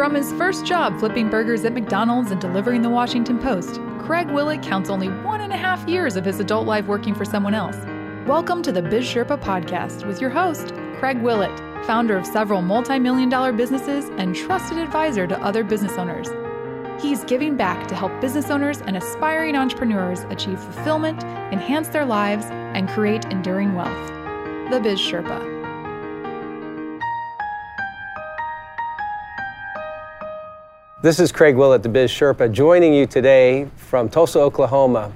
From his first job flipping burgers at McDonald's and delivering the Washington Post, Craig Willett counts only one and a half years of his adult life working for someone else. Welcome to the Biz Sherpa podcast with your host, Craig Willett, founder of several multi million dollar businesses and trusted advisor to other business owners. He's giving back to help business owners and aspiring entrepreneurs achieve fulfillment, enhance their lives, and create enduring wealth. The Biz Sherpa. This is Craig Willett, the Biz Sherpa, joining you today from Tulsa, Oklahoma.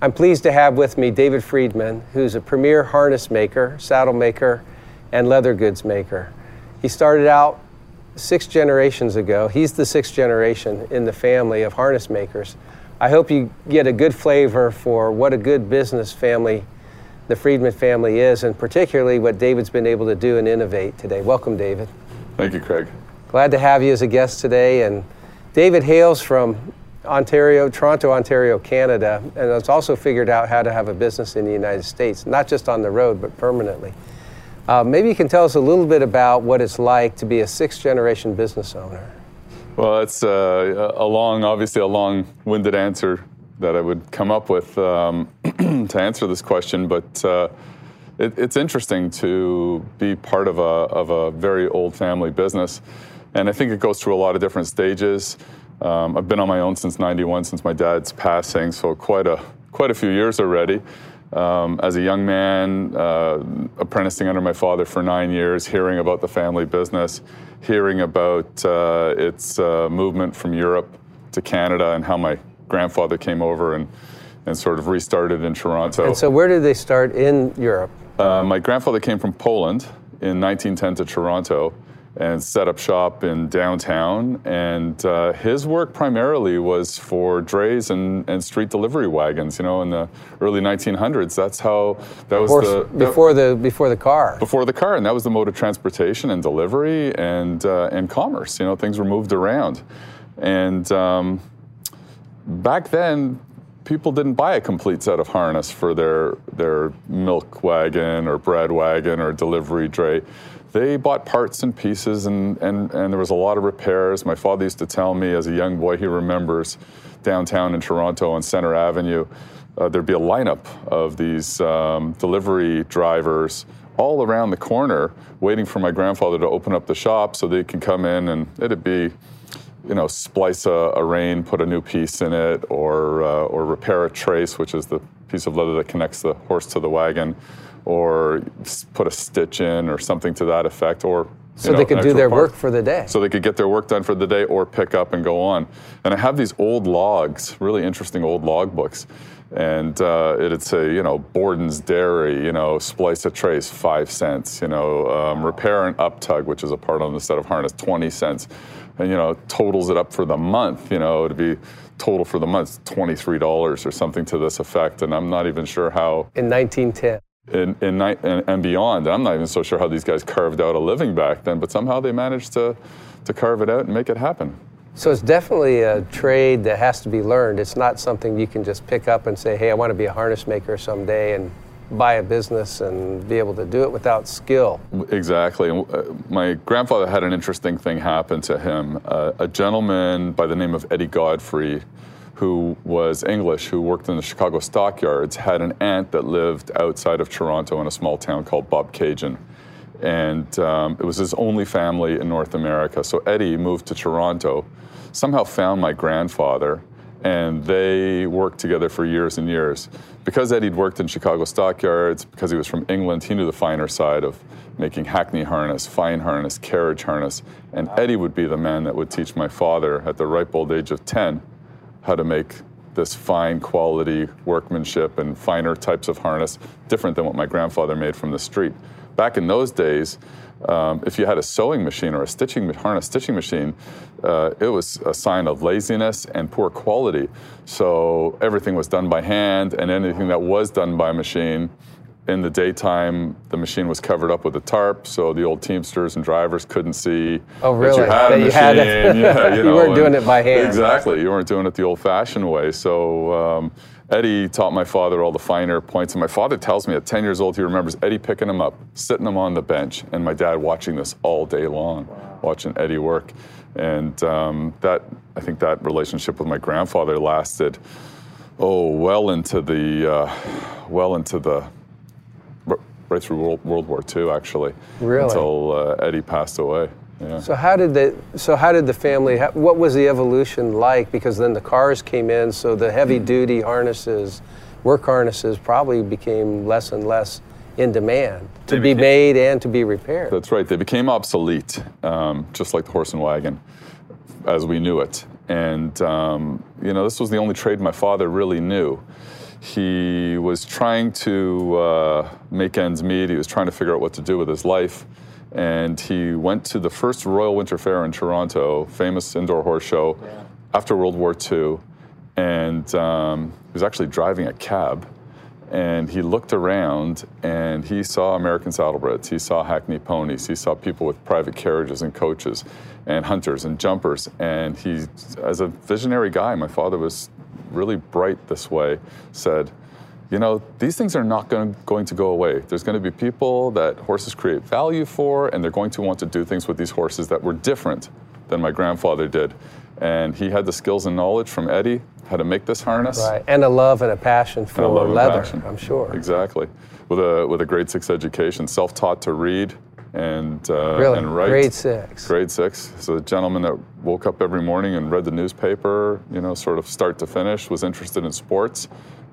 I'm pleased to have with me David Freedman, who's a premier harness maker, saddle maker, and leather goods maker. He started out six generations ago. He's the sixth generation in the family of harness makers. I hope you get a good flavor for what a good business family the Freedman family is, and particularly what David's been able to do and innovate today. Welcome, David. Thank you, Craig. Glad to have you as a guest today. And David hails from Ontario, Toronto, Ontario, Canada, and has also figured out how to have a business in the United States, not just on the road, but permanently. Uh, maybe you can tell us a little bit about what it's like to be a sixth generation business owner. Well, it's uh, a long, obviously, a long winded answer that I would come up with um, to answer this question, but uh, it, it's interesting to be part of a, of a very old family business. And I think it goes through a lot of different stages. Um, I've been on my own since 91, since my dad's passing, so quite a, quite a few years already. Um, as a young man, uh, apprenticing under my father for nine years, hearing about the family business, hearing about uh, its uh, movement from Europe to Canada and how my grandfather came over and, and sort of restarted in Toronto. And so, where did they start in Europe? Uh, my grandfather came from Poland in 1910 to Toronto and set up shop in downtown. And uh, his work primarily was for drays and, and street delivery wagons. You know, in the early 1900s, that's how that was Horse, the before the before the car. before the car, and that was the mode of transportation and delivery and uh, and commerce. You know, things were moved around, and um, back then. People didn't buy a complete set of harness for their their milk wagon or bread wagon or delivery dray they bought parts and pieces and, and, and there was a lot of repairs. My father used to tell me as a young boy, he remembers downtown in Toronto on Center Avenue, uh, there'd be a lineup of these um, delivery drivers all around the corner waiting for my grandfather to open up the shop so they could come in and it'd be you know, splice a, a rein, put a new piece in it, or uh, or repair a trace, which is the piece of leather that connects the horse to the wagon, or put a stitch in, or something to that effect, or so know, they could do their part. work for the day. So they could get their work done for the day, or pick up and go on. And I have these old logs, really interesting old log books. And uh, it'd say, you know, Borden's Dairy, you know, splice a trace, five cents, you know, um, repair an up tug, which is a part on the set of harness, 20 cents and you know totals it up for the month you know to be total for the month $23 or something to this effect and i'm not even sure how in 1910 in, in, and, and beyond and i'm not even so sure how these guys carved out a living back then but somehow they managed to to carve it out and make it happen so it's definitely a trade that has to be learned it's not something you can just pick up and say hey i want to be a harness maker someday and buy a business and be able to do it without skill. Exactly. Uh, my grandfather had an interesting thing happen to him. Uh, a gentleman by the name of Eddie Godfrey, who was English, who worked in the Chicago stockyards, had an aunt that lived outside of Toronto in a small town called Bobcaygeon. And um, it was his only family in North America. So Eddie moved to Toronto, somehow found my grandfather, and they worked together for years and years. Because Eddie'd worked in Chicago stockyards, because he was from England, he knew the finer side of making hackney harness, fine harness, carriage harness. And Eddie would be the man that would teach my father at the ripe old age of 10 how to make this fine quality workmanship and finer types of harness, different than what my grandfather made from the street. Back in those days, um, if you had a sewing machine or a stitching harness stitching machine, uh, it was a sign of laziness and poor quality. So everything was done by hand, and anything that was done by machine, in the daytime, the machine was covered up with a tarp, so the old teamsters and drivers couldn't see Oh, that really? you had a That you had it. machine. Yeah, You know, weren't doing it by hand. Exactly. You weren't doing it the old-fashioned way. So um, Eddie taught my father all the finer points, and my father tells me at 10 years old he remembers Eddie picking him up, sitting him on the bench, and my dad watching this all day long, watching Eddie work. And um, that I think that relationship with my grandfather lasted oh well into the uh, well into the right through World, World War II actually Really? until uh, Eddie passed away. Yeah. So how did the so how did the family? What was the evolution like? Because then the cars came in, so the heavy duty harnesses, work harnesses, probably became less and less in demand to They be became- made and to be repaired. That's right. They became obsolete, um, just like the horse and wagon, as we knew it. And um, you know, this was the only trade my father really knew. He was trying to uh, make ends meet. He was trying to figure out what to do with his life. And he went to the first Royal Winter Fair in Toronto, famous indoor horse show, after World War II. And um, he was actually driving a cab and he looked around and he saw American saddlebreds, he saw hackney ponies, he saw people with private carriages and coaches and hunters and jumpers. And he, as a visionary guy, my father was really bright this way, said, you know, these things are not going, going to go away. There's going to be people that horses create value for, and they're going to want to do things with these horses that were different than my grandfather did. And he had the skills and knowledge from Eddie how to make this harness Right, and a love and a passion for a leather. passion. I'm sure. Exactly. With a with a grade six education, self-taught to read and uh, Really, and grade six. Grade six. So the gentleman that woke up every morning and read the newspaper, you know, sort of start to finish, was interested in sports,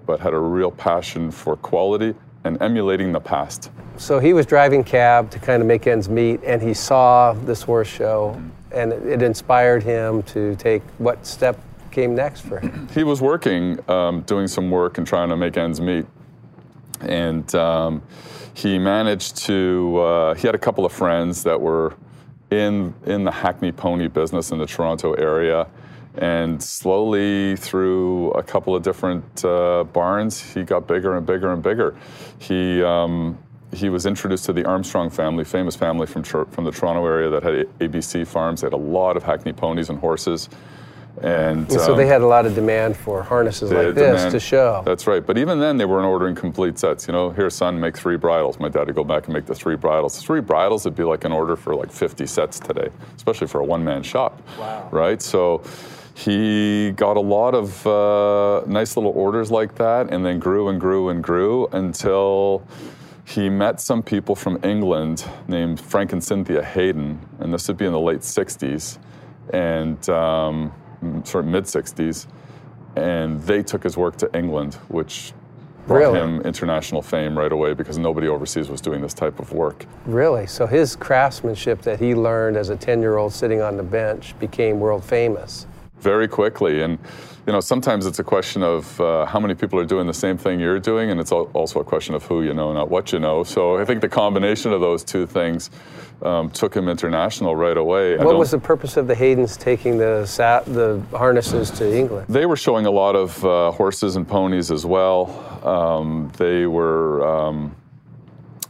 but had a real passion for quality and emulating the past. So he was driving cab to kind of make ends meet, and he saw this horse show, and it, it inspired him to take what step came next for him. he was working, um, doing some work and trying to make ends meet. And um, he managed to, uh, he had a couple of friends that were in, in the Hackney pony business in the Toronto area. And slowly, through a couple of different uh, barns, he got bigger and bigger and bigger. He, um, he was introduced to the Armstrong family, famous family from, from the Toronto area that had ABC farms. They had a lot of Hackney ponies and horses. And, And so um, they had a lot of demand for harnesses like this demand. to show. That's right. But even then, they weren't ordering complete sets. You know, here, son, make three bridles. My dad would go back and make the three bridles. Three bridles would be like an order for like 50 sets today, especially for a one-man shop. Wow. Right. So he got a lot of uh, nice little orders like that, and then grew and grew and grew until he met some people from England named Frank and Cynthia Haydon, and this would be in the late 60s, and um, sort of mid 60s, and they took his work to England, which brought Really? him international fame right away because nobody overseas was doing this type of work. Really? So his craftsmanship that he learned as a 10 year old sitting on the bench became world famous. very quickly. And you know, sometimes it's a question of uh, how many people are doing the same thing you're doing, and it's also a question of who you know, not what you know. So I think the combination of those two things um, took him international right away. What was the purpose of the Haydons taking the, sa- the harnesses to England? They were showing a lot of uh, horses and ponies as well. Um, they were um,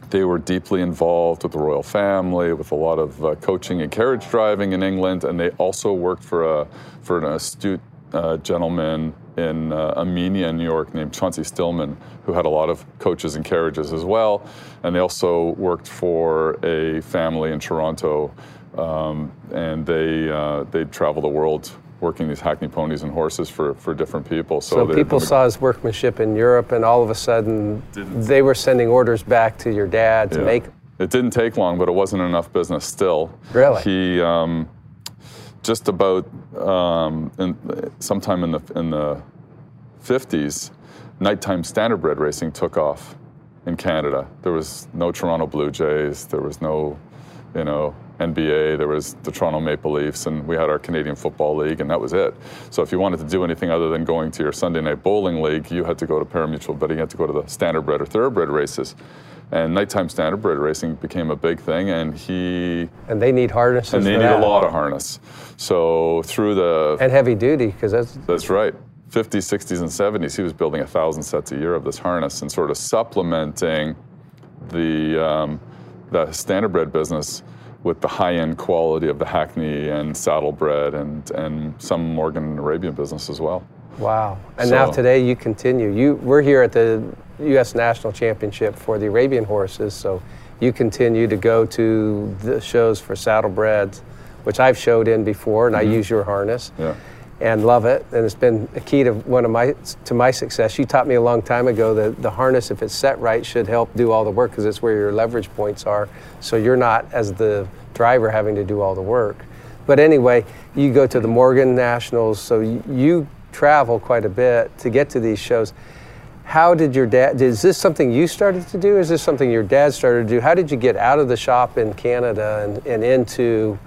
they were deeply involved with the royal family, with a lot of uh, coaching and carriage driving in England, and they also worked for a for an astute uh, gentleman in uh, Amenia, New York, named Chauncey Stillman, who had a lot of coaches and carriages as well. And they also worked for a family in Toronto, um, and they uh, they travel the world working these hackney ponies and horses for, for different people. So, So they- people saw his workmanship in Europe, and all of a sudden they were sending orders back to your dad to Yeah. make. It didn't take long, but it wasn't enough business still. Really? He um, just about um, in, sometime in the in the 50s, nighttime standardbred racing took off in Canada. There was no Toronto Blue Jays. There was no, you know, NBA. There was the Toronto Maple Leafs, and we had our Canadian Football League, and that was it. So if you wanted to do anything other than going to your Sunday night bowling league, you had to go to parimutuel betting. You had to go to the standardbred or thoroughbred races. And nighttime standardbred racing became a big thing, and he And they need harnesses. and they need that. a lot of harness. So through the And heavy duty, because that's that's right. 50s, 60s, and 70s, he was building a thousand sets a year of this harness and sort of supplementing the um, the standardbred business with the high-end quality of the Hackney and Saddlebred and and some Morgan and Arabian business as well. Wow! And now today you continue. You we're here at the U.S. National Championship for the Arabian horses, so you continue to go to the shows for saddlebreds, which I've showed in before, and I mm-hmm. use your harness. Yeah. and love it. And it's been a key to one of my to my success. You taught me a long time ago that the harness, if it's set right, should help do all the work because it's where your leverage points are. So you're not as the driver having to do all the work. But anyway, you go to the Morgan Nationals, so you, you travel quite a bit to get to these shows. How did your dad? Is this something you started to do? Is this something your dad started to do? How did you get out of the shop in Canada and, and into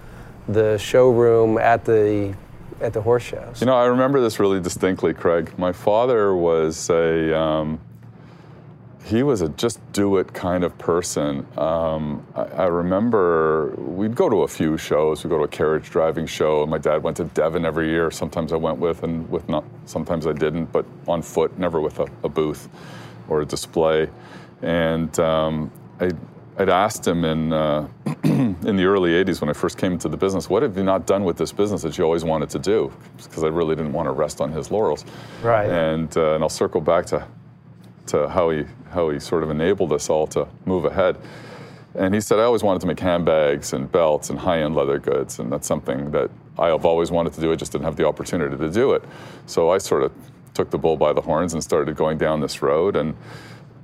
the showroom at the at the horse shows? You know, I remember this really distinctly, Craig. My father was a um, he was a just do it kind of person. Um, I, I remember we'd go to a few shows. We'd go to a carriage driving show. and My dad went to Devon every year. Sometimes I went with, and with not. Sometimes I didn't, but on foot, never with a, a booth or a display. And um, I, I'd asked him in uh, in the early '80s when I first came into the business, "What have you not done with this business that you always wanted to do?" Because I really didn't want to rest on his laurels. Right. And uh, and I'll circle back to to how he how he sort of enabled us all to move ahead. And he said, I always wanted to make handbags and belts and high-end leather goods, and that's something that I have always wanted to do. I just didn't have the opportunity to do it. So I sort of took the bull by the horns and started going down this road. And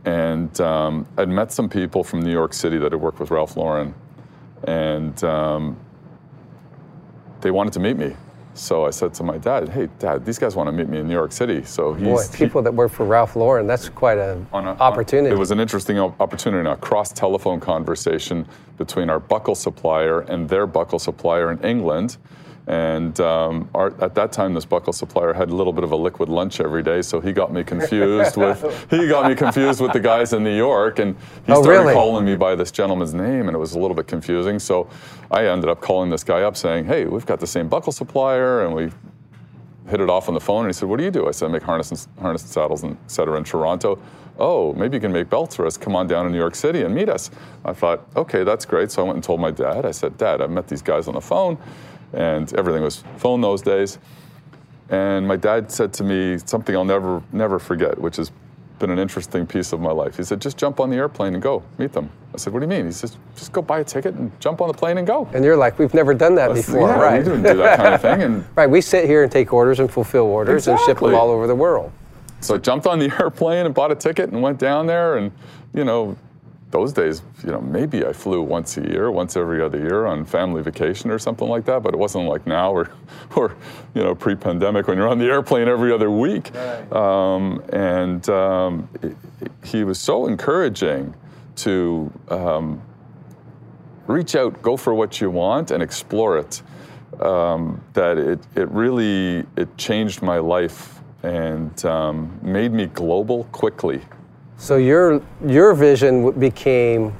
and um, I'd met some people from New York City that had worked with Ralph Lauren, and um, they wanted to meet me. So I said to my dad, "Hey, Dad, these guys want to meet me in New York City." So he's Boy, he- people that work for Ralph Lauren, that's quite an on a- opportunity. It was an interesting op- opportunity, a cross telephone conversation between our buckle supplier and their buckle supplier in England. And um, our, at that time, this buckle supplier had a little bit of a liquid lunch every day, so he got me confused with he got me confused with the guys in New York, and he Oh, started really? calling me by this gentleman's name, and it was a little bit confusing. So I ended up calling this guy up, saying, "Hey, we've got the same buckle supplier, and we hit it off on the phone and he said, What do you do? I said, I make harness and, harness and saddles and et cetera in Toronto. Oh, maybe you can make belts for us. Come on down to New York City and meet us. I thought, okay, that's great. So I went and told my dad. I said, Dad, I met these guys on the phone, and everything was phone those days. And my dad said to me something I'll never, never forget, which has been an interesting piece of my life. He said, just jump on the airplane and go meet them. I said, what do you mean? He says, just go buy a ticket and jump on the plane and go. and you're like, we've never done that before, yeah, right? we didn't do that kind of thing. And Right, we sit here and take orders and fulfill orders and ship them all over the world. So I jumped on the airplane and bought a ticket and went down there. And, you know, those days, you know, maybe I flew once a year, once every other year on family vacation or something like that. But it wasn't like now or, or you know, pre-pandemic when you're on the airplane every other week. Um, and um, it- it- he was so encouraging to um, reach out, go for what you want, and explore it. Um, that it, it really it changed my life and um, made me global quickly. So your your vision became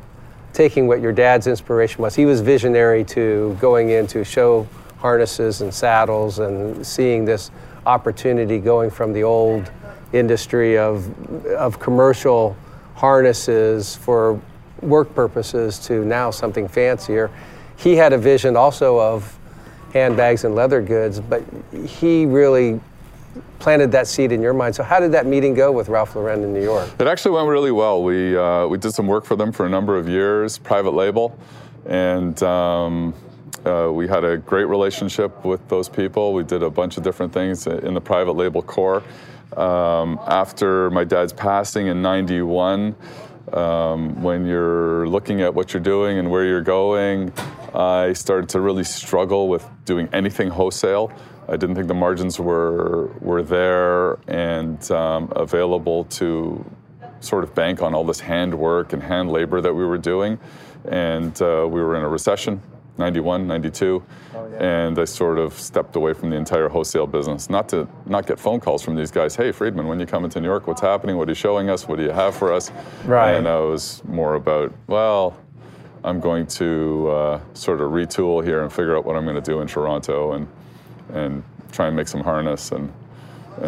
taking what your dad's inspiration was. He was visionary to going into show harnesses and saddles and seeing this opportunity going from the old industry of of commercial harnesses for work purposes to now something fancier. He had a vision also of handbags and leather goods, but he really planted that seed in your mind. So how did that meeting go with Ralph Lauren in New York? It actually went really well. We uh, we did some work for them for a number of years, private label, and um, uh, we had a great relationship with those people. We did a bunch of different things in the private label core. Um, after my dad's passing in '91, um, when you're looking at what you're doing and where you're going, I started to really struggle with doing anything wholesale. I didn't think the margins were were there and um, available to sort of bank on all this hand work and hand labor that we were doing. And uh, we were in a recession, 91, 92. And I sort of stepped away from the entire wholesale business. Not to not get phone calls from these guys, hey, Freedman, when you come into New York, what's happening? What are you showing us? What do you have for us? Right. And I was more about, well, I'm going to uh, sort of retool here and figure out what I'm going to do in Toronto and, and try and make some harness and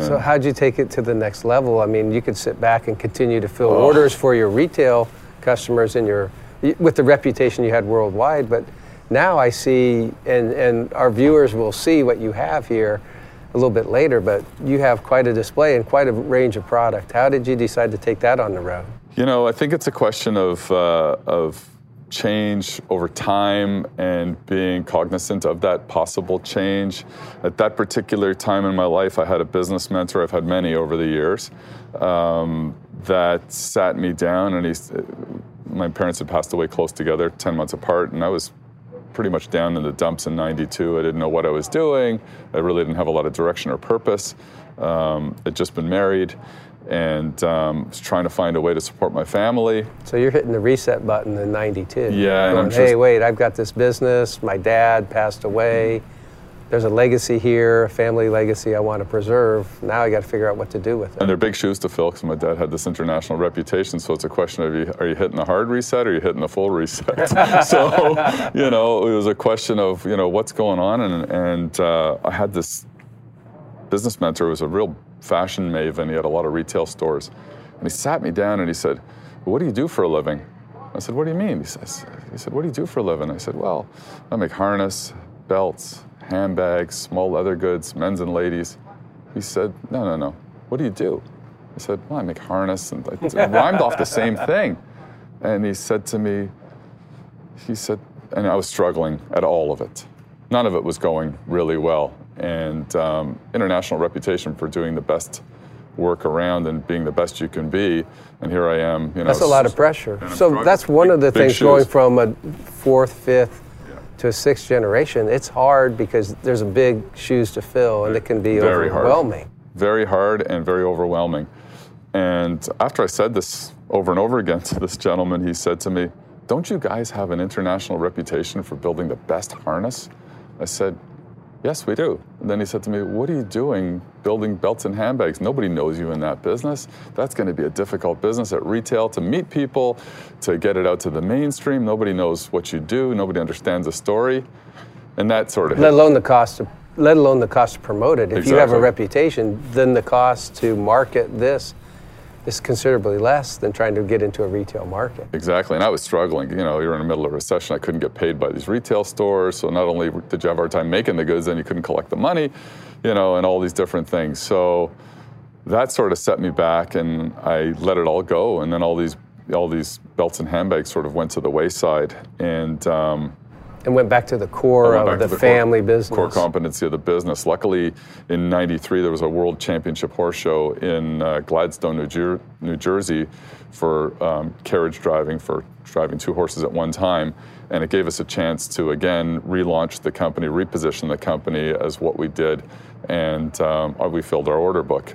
So how'd you take it to the next level? I mean, you could sit back and continue to fill Oh. orders for your retail customers and your with the reputation you had worldwide. But now I see, and and our viewers will see what you have here a little bit later. But you have quite a display and quite a range of product. How did you decide to take that on the road? You know, I think it's a question of uh, of change over time and being cognizant of that possible change. At that particular time in my life, I had a business mentor. I've had many over the years um, that sat me down, and he, my parents had passed away close together, ten months apart, and I was pretty much down in the dumps in '92. I didn't know what I was doing. I really didn't have a lot of direction or purpose. Um, I'd just been married and um, was trying to find a way to support my family. So you're hitting the reset button in '92. Yeah, going, hey, wait, I've got this business. My dad passed away. There's a legacy here, a family legacy I want to preserve. Now I got to figure out what to do with it. And they're big shoes to fill because my dad had this international reputation. So it's a question of you, are you hitting the hard reset or are you hitting the full reset? so, you know, it was a question of, you know, what's going on. And, and uh, I had this business mentor who was a real fashion maven. He had a lot of retail stores. And he sat me down and he said, What do you do for a living? I said, What do you mean? He, says, he said, What do you do for a living? I said, Well, I make harness, belts, handbags, small leather goods, men's and ladies. He said, No, no, no. What do you do? I said, Well, I make harness. And it rhymed off the same thing. And he said to me, He said, and I was struggling at all of it. None of it was going really well and um, international reputation for doing the best work around and being the best you can be. And here I am. You know, that's a lot of pressure. So that's one of the things shoes. going from a fourth, fifth yeah. to a sixth generation. It's hard because there's a big shoes to fill, and it can be very overwhelming. Hard. Very hard and very overwhelming. And after I said this over and over again to this gentleman, he said to me, "Don't you guys have an international reputation for building the best harness?" I said, Yes, we do. And then he said to me, What are you doing building belts and handbags? Nobody knows you in that business. That's going to be a difficult business at retail to meet people, to get it out to the mainstream. Nobody knows what you do, nobody understands the story. And that sort of let alone the cost of let alone the cost to promote it. If exactly. you have a reputation, then the cost to market this is considerably less than trying to get into a retail market. Exactly, and I was struggling. You know, you're in the middle of a recession. I couldn't get paid by these retail stores. So not only did you have a hard time making the goods, then you couldn't collect the money, you know, and all these different things. So that sort of set me back, and I let it all go. And then all these all these belts and handbags sort of went to the wayside, and. Um, and went back to the core of the, the, family core, business. Core competency of the business. Luckily, in '93 there was a World Championship horse show in uh, Gladstone, New, Jer- New, Jersey, for um, carriage driving, for driving two horses at one time, and it gave us a chance to again relaunch the company, reposition the company as what we did, and um, we filled our order book.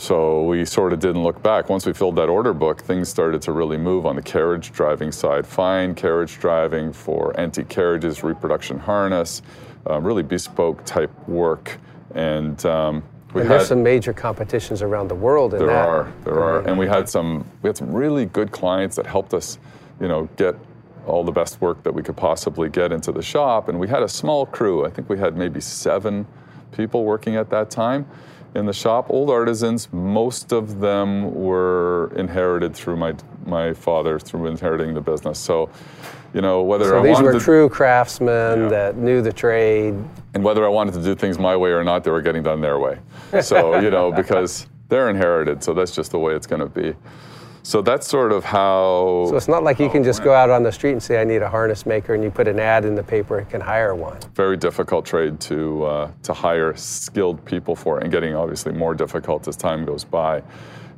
So we sort of didn't look back. Once we filled that order book, things started to really move on the carriage driving side. Fine carriage driving for anti carriages, reproduction harness, uh, really bespoke type work. And, um, we and had, there's some major competitions around the world in there that. are, there are, and we had some we had some really good clients that helped us, you know, get all the best work that we could possibly get into the shop. And we had a small crew. I think we had maybe seven people working at that time in the shop, old artisans. Most of them were inherited through my my father through inheriting the business. So, you know, whether so I these were to, true craftsmen yeah. that knew the trade, and whether I wanted to do things my way or not, they were getting done their way. So, you know, because they're inherited, so that's just the way it's going to be. So that's sort of how. So it's not like you can just go out on the street and say, I need a harness maker, and you put an ad in the paper and can hire one. Very difficult trade to, uh, to hire skilled people for, and getting obviously more difficult as time goes by.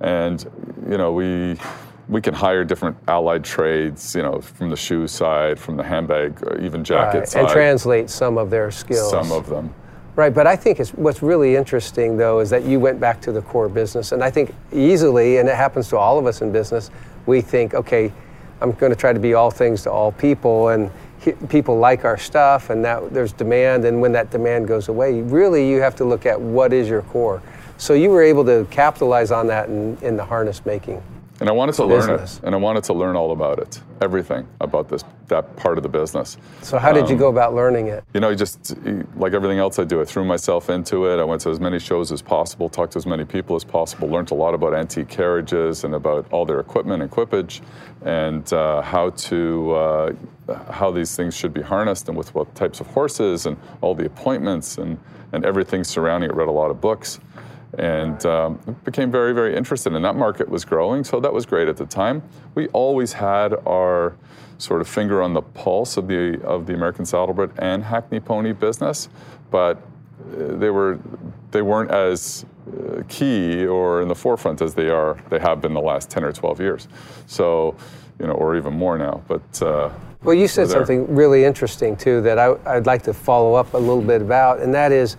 And, you know, we. We can hire different allied trades, you know, from the shoe side, from the handbag, even jacket right. side. And translate some of their skills. Some of them. Right, but I think what's really interesting though is that you went back to the core business, and I think easily, and it happens to all of us in business, we think, okay, I'm going to try to be all things to all people, and he, people like our stuff, and that there's demand, and when that demand goes away, really you have to look at what is your core. So you were able to capitalize on that in, in the harness making. And I wanted to learn business. it, and I wanted to learn all about it, everything about this that part of the business. So how did you Um, go about learning it? You know, just like everything else I do, I threw myself into it. I went to as many shows as possible, talked to as many people as possible, learned a lot about antique carriages and about all their equipment and equipage, and uh, how to uh, how these things should be harnessed and with what types of horses and all the appointments and and everything surrounding it. Read a lot of books and um, became very, very interested. And that market was growing, so that was great at the time. We always had our sort of finger on the pulse of the of the American Saddlebred and Hackney Pony business, but uh, they were they weren't as uh, key or in the forefront as they are they have been the last 10 or 12 years so you know or even more now but uh, Well, you said something really interesting too that I, I'd like to follow up a little bit about, and that is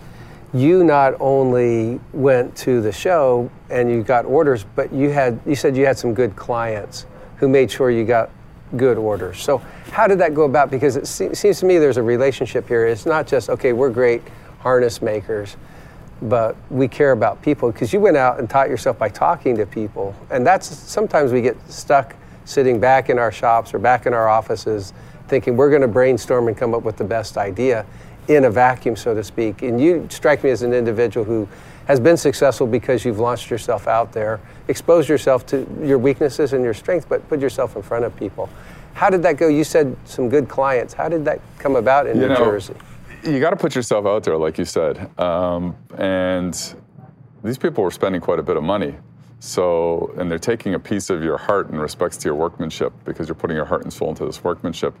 you not only went to the show and you got orders, but you had you said you had some good clients who made sure you got good orders. So how did that go about? Because it se- seems to me there's a relationship here. It's not just okay, we're great harness makers, but we care about people because you went out and taught yourself by talking to people, and that's sometimes we get stuck sitting back in our shops or back in our offices thinking we're going to brainstorm and come up with the best idea in a vacuum, so to speak. And you strike me as an individual who has been successful because you've launched yourself out there, exposed yourself to your weaknesses and your strengths, but put yourself in front of people. How did that go? You said some good clients. How did that come about in You New know, Jersey? you got to put yourself out there, like you said. Um, and these people were spending quite a bit of money. So, and they're taking a piece of your heart in respects to your workmanship because you're putting your heart and soul into this workmanship.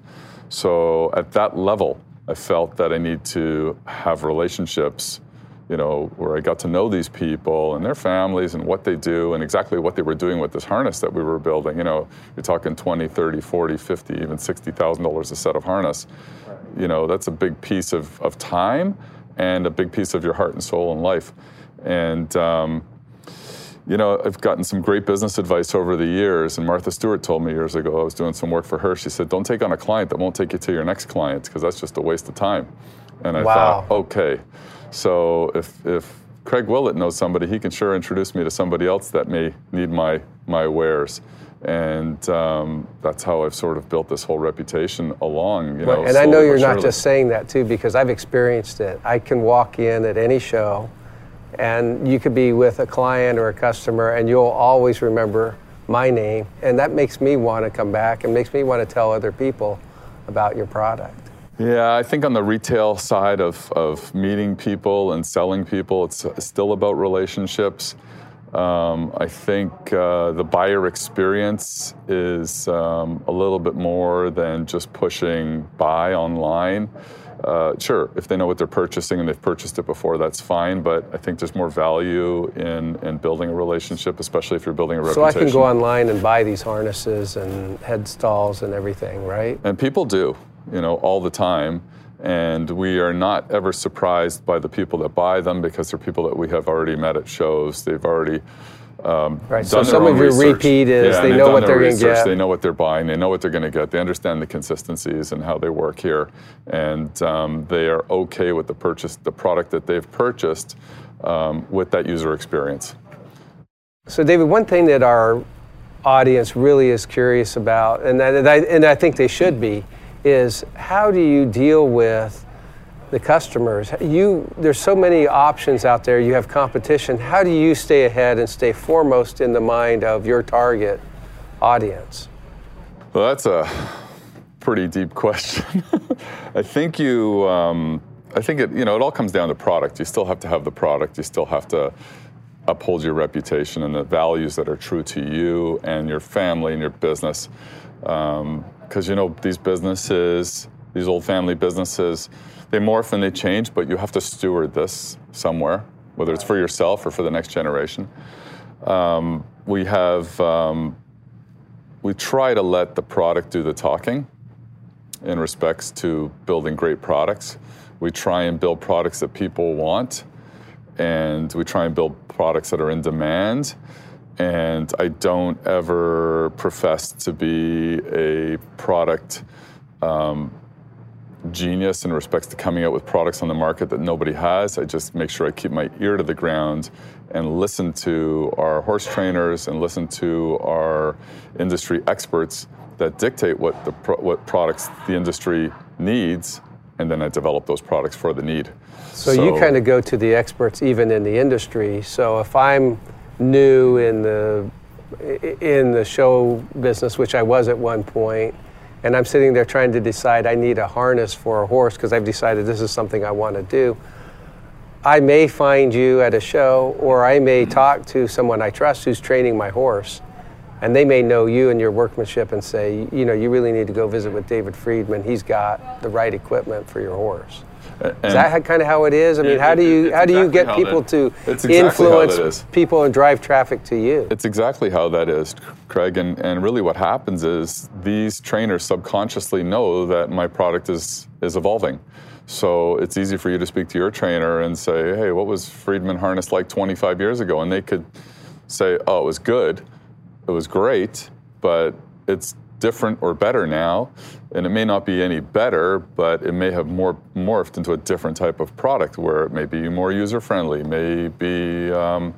So, at that level, I felt that I need to have relationships, you know, where I got to know these people and their families and what they do and exactly what they were doing with this harness that we were building. You know, you're talking 20, 30, 40, 50, even $60,000 a set of harness. You know, that's a big piece of, of time and a big piece of your heart and soul and life. And, um, you know, I've gotten some great business advice over the years. And Martha Stewart told me years ago, I was doing some work for her. She said, Don't take on a client that won't take you to your next client because that's just a waste of time. And I Wow. thought, okay. So if, if Craig Willett knows somebody, he can sure introduce me to somebody else that may need my, my wares. And um, that's how I've sort of built this whole reputation along. You know, and I know you're not surely. just saying that too, because I've experienced it. I can walk in at any show, and you could be with a client or a customer, and you'll always remember my name, and that makes me want to come back and makes me want to tell other people about your product. Yeah, I think on the retail side of, of meeting people and selling people, it's still about relationships. Um, I think uh, the buyer experience is um, a little bit more than just pushing buy online. Uh, sure, if they know what they're purchasing and they've purchased it before, that's fine. But I think there's more value in, in building a relationship, especially if you're building a reputation. So I can go online and buy these harnesses and head stalls and everything, right? And people do, you know, all the time. And we are not ever surprised by the people that buy them because they're people that we have already met at shows. They've already um, Right, so some of your research. repeat is Yeah, they know what they're gonna get. They know what they're buying. They know what they're going to get. They understand the consistencies and how they work here, and um, they are okay with the purchase, the product that they've purchased, um, with that user experience. So, David, one thing that our audience really is curious about, and I, and I, and I think they should be, is how do you deal with the customers? You, there's so many options out there. You have competition. How do you stay ahead and stay foremost in the mind of your target audience? Well, that's a pretty deep question. I think you, um, I think it, you know, it all comes down to product. You still have to have the product. You still have to uphold your reputation and the values that are true to you and your family and your business. Because you know these businesses, these old family businesses, they morph and they change, but you have to steward this somewhere, whether it's for yourself or for the next generation. Um, we have. Um, we try to let the product do the talking in respects to building great products. We try and build products that people want, and we try and build products that are in demand. And I don't ever profess to be a product um, genius in respects to coming out with products on the market that nobody has. I just make sure I keep my ear to the ground and listen to our horse trainers and listen to our industry experts that dictate what the pro- what products the industry needs, and then I develop those products for the need. So, so you kind of go to the experts even in the industry. So if I'm new in the in the show business, which I was at one point, and I'm sitting there trying to decide I need a harness for a horse because I've decided this is something I want to do. I may find you at a show, or I may talk to someone I trust who's training my horse, and they may know you and your workmanship and say, you know, you really need to go visit with David Freedman. He's got the right equipment for your horse. And is that kind of how it is? I mean, it, how do you how do you get people that, to exactly influence people and drive traffic to you? It's exactly how that is, Craig. And and really, what happens is these trainers subconsciously know that my product is is evolving. So it's easy for you to speak to your trainer and say, "Hey, what was Freedman harness like 25 years ago?" And they could say, "Oh, it was good, it was great, but it's different or better now, and it may not be any better, but it may have more morphed into a different type of product where it may be more user friendly, maybe um,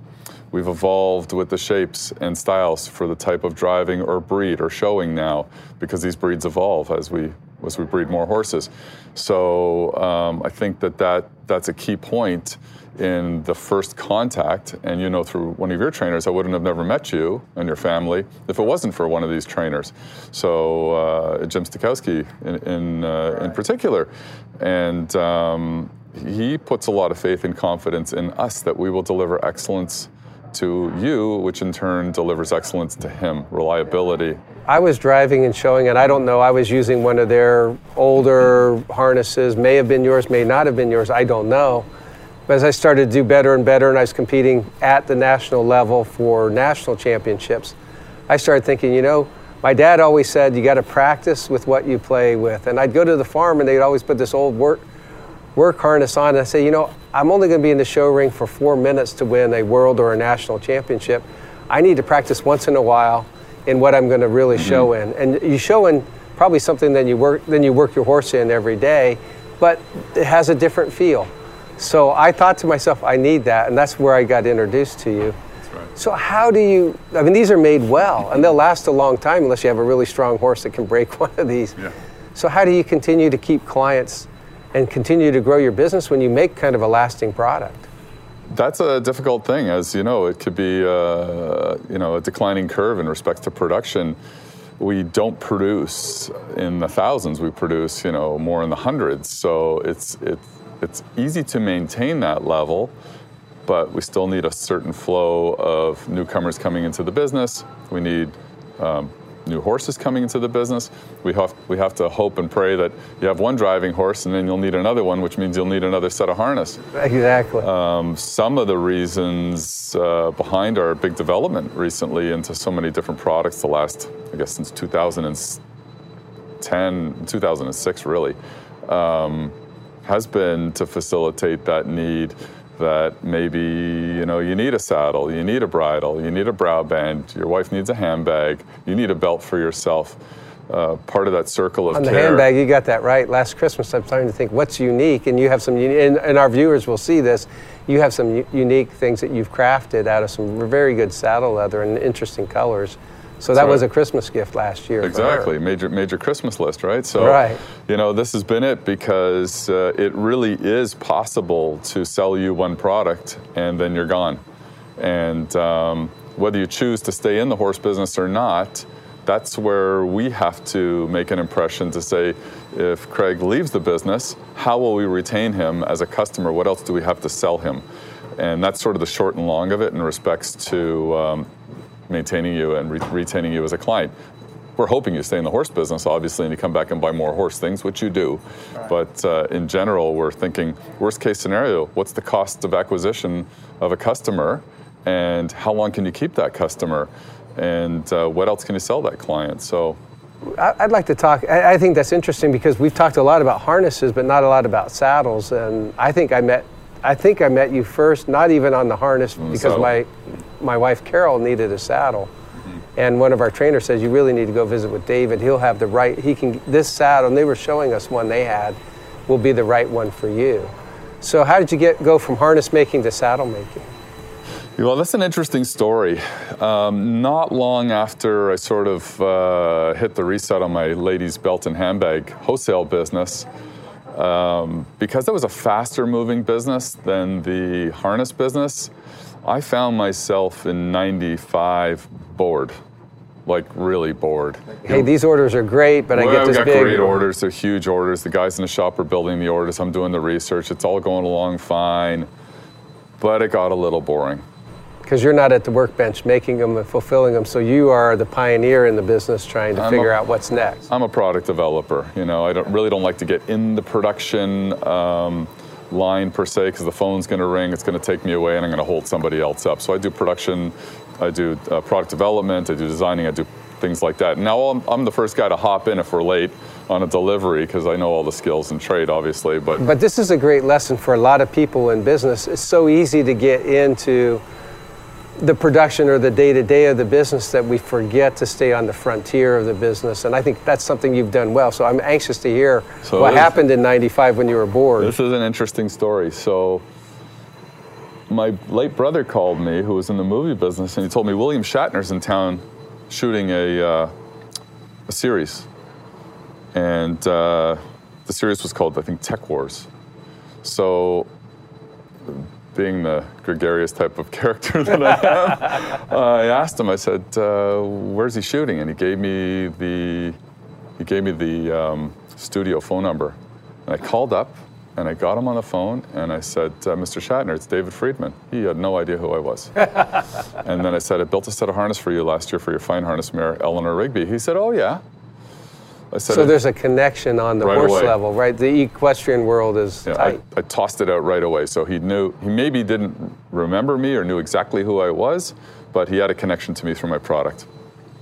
we've evolved with the shapes and styles for the type of driving or breed or showing now because these breeds evolve as we as we breed more horses. So um, I think that, that that's a key point in the first contact, and you know through one of your trainers, I wouldn't have never met you and your family if it wasn't for one of these trainers. So uh, Jim Stukowski in in, uh, right. in particular, and um, he puts a lot of faith and confidence in us that we will deliver excellence to you, which in turn delivers excellence to him, reliability. I was driving and showing, and I don't know, I was using one of their older harnesses, may have been yours, may not have been yours, I don't know but as I started to do better and better, and I was competing at the national level for national championships, I started thinking, you know, my dad always said you got to practice with what you play with. And I'd go to the farm and they'd always put this old work work harness on. And I say, you know, I'm only going to be in the show ring for four minutes to win a world or a national championship. I need to practice once in a while in what I'm going to really mm-hmm. show in. And you show in probably something that you work than you work your horse in every day, but it has a different feel. So I thought to myself, I need that, and that's where I got introduced to you. Right. So how do you? I mean, these are made well, and they'll last a long time unless you have a really strong horse that can break one of these. Yeah. So how do you continue to keep clients and continue to grow your business when you make kind of a lasting product? That's a difficult thing, as you know. It could be, uh, you know, a declining curve in respect to production. We don't produce in the thousands. We produce, you know, more in the hundreds. So it's it's it's easy to maintain that level, but we still need a certain flow of newcomers coming into the business. We need um, new horses coming into the business. We have, we have to hope and pray that you have one driving horse and then you'll need another one, which means you'll need another set of harness. Exactly. Um, some of the reasons uh, behind our big development recently into so many different products, the last, I guess, since 2010, 2006, really. Um, has been to facilitate that need that maybe you know you need a saddle, you need a bridle, you need a brow band, your wife needs a handbag, you need a belt for yourself. Uh, part of that circle of on the care. handbag, you got that right. Last Christmas, I'm starting to think what's unique, and you have some, and, and our viewers will see this. You have some u- unique things that you've crafted out of some very good saddle leather and interesting colors so that was a Christmas gift last year. Exactly, major major Christmas list, right? So, right. you know, this has been it because uh, it really is possible to sell you one product and then you're gone. And um, whether you choose to stay in the horse business or not, that's where we have to make an impression to say, if Craig leaves the business, how will we retain him as a customer? What else do we have to sell him? And that's sort of the short and long of it in respects to um, maintaining you and re- retaining you as a client. We're hoping you stay in the horse business, obviously, and you come back and buy more horse things, which you do. Right. But uh, in general, we're thinking worst case scenario what's the cost of acquisition of a customer, and how long can you keep that customer, and uh, what else can you sell that client? So I'd like to talk. I think that's interesting because we've talked a lot about harnesses, but not a lot about saddles. And I think I met, I think I met you first, not even on the harness, because saddle. my my wife Carol needed a saddle. Mm-hmm. And one of our trainers says, You really need to go visit with David. He'll have the right, he can, this saddle, and they were showing us one they had. will be the right one for you. So how did you get go from harness making to saddle making? Well, that's an interesting story. Um, not long after I sort of uh, hit the reset on my ladies' belt and handbag wholesale business, um, because that was a faster moving business than the harness business, I found myself in 95 bored. Like really bored. Hey, these orders are great, but well, I get this got big. great orders. They're huge orders. The guys in the shop are building the orders. I'm doing the research. It's all going along fine, but it got a little boring because you're not at the workbench making them and fulfilling them. So you are the pioneer in the business, trying to I'm figure a, out what's next. I'm a product developer. You know, I don't, really don't like to get in the production um, line per se because the phone's going to ring, it's going to take me away, and I'm going to hold somebody else up. So I do production, I do uh, product development, I do designing, I do things like that. Now I'm, I'm the first guy to hop in if we're late on a delivery because I know all the skills and trade, obviously. But but this is a great lesson for a lot of people in business. It's so easy to get into the production or the day to day of the business that we forget to stay on the frontier of the business. And I think that's something you've done well. So I'm anxious to hear so what happened in 95 when you were bored. This is an interesting story. So my late brother called me, who was in the movie business, and he told me William Shatner's in town shooting a, uh, a series. And uh, the series was called, I think, Tech Wars. So being the gregarious type of character that I am, uh, I asked him. I said, uh, "Where's he shooting?" And he gave me the he gave me the um, studio phone number, and I called up and I got him on the phone and I said, uh, "Mr. Shatner, it's David Freedman." He had no idea who I was. and then I said, "I built a set of harness for you last year for your fine harness mare, Eleanor Rigby." He said, "Oh yeah." So there's a connection on the right horse away. level, right? The equestrian world is yeah, tight. I, I, tossed it out right away. So he knew, he maybe didn't remember me or knew exactly who I was, but he had a connection to me through my product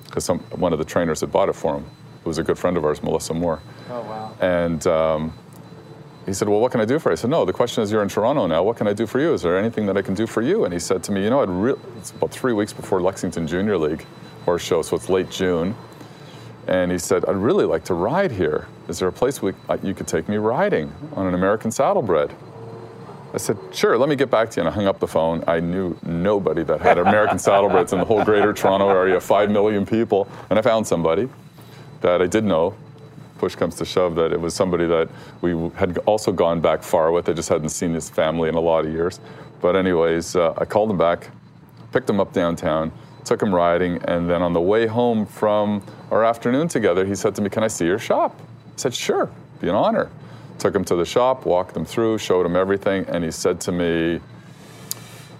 because one of the trainers had bought it for him. It was a good friend of ours, Melissa Moore. Oh, wow. And um, he said, Well, what can I do for you? I said, No, the question is, you're in Toronto now. What can I do for you? Is there anything that I can do for you? And he said to me, You know, re- it's about three weeks before Lexington Junior League horse show, so it's late June. And he said, I'd really like to ride here. Is there a place we, uh, you could take me riding on an American saddlebred? I said, sure, let me get back to you. And I hung up the phone. I knew nobody that had American saddlebreds in the whole greater Toronto area, five million people. And I found somebody that I did know. Push comes to shove that it was somebody that we had also gone back far with. I just hadn't seen his family in a lot of years. But, anyways, uh, I called him back, picked him up downtown, took him riding, and then on the way home from our afternoon together, he said to me, Can I see your shop? I said, Sure, be an honor. Took him to the shop, walked him through, showed him everything, and he said to me,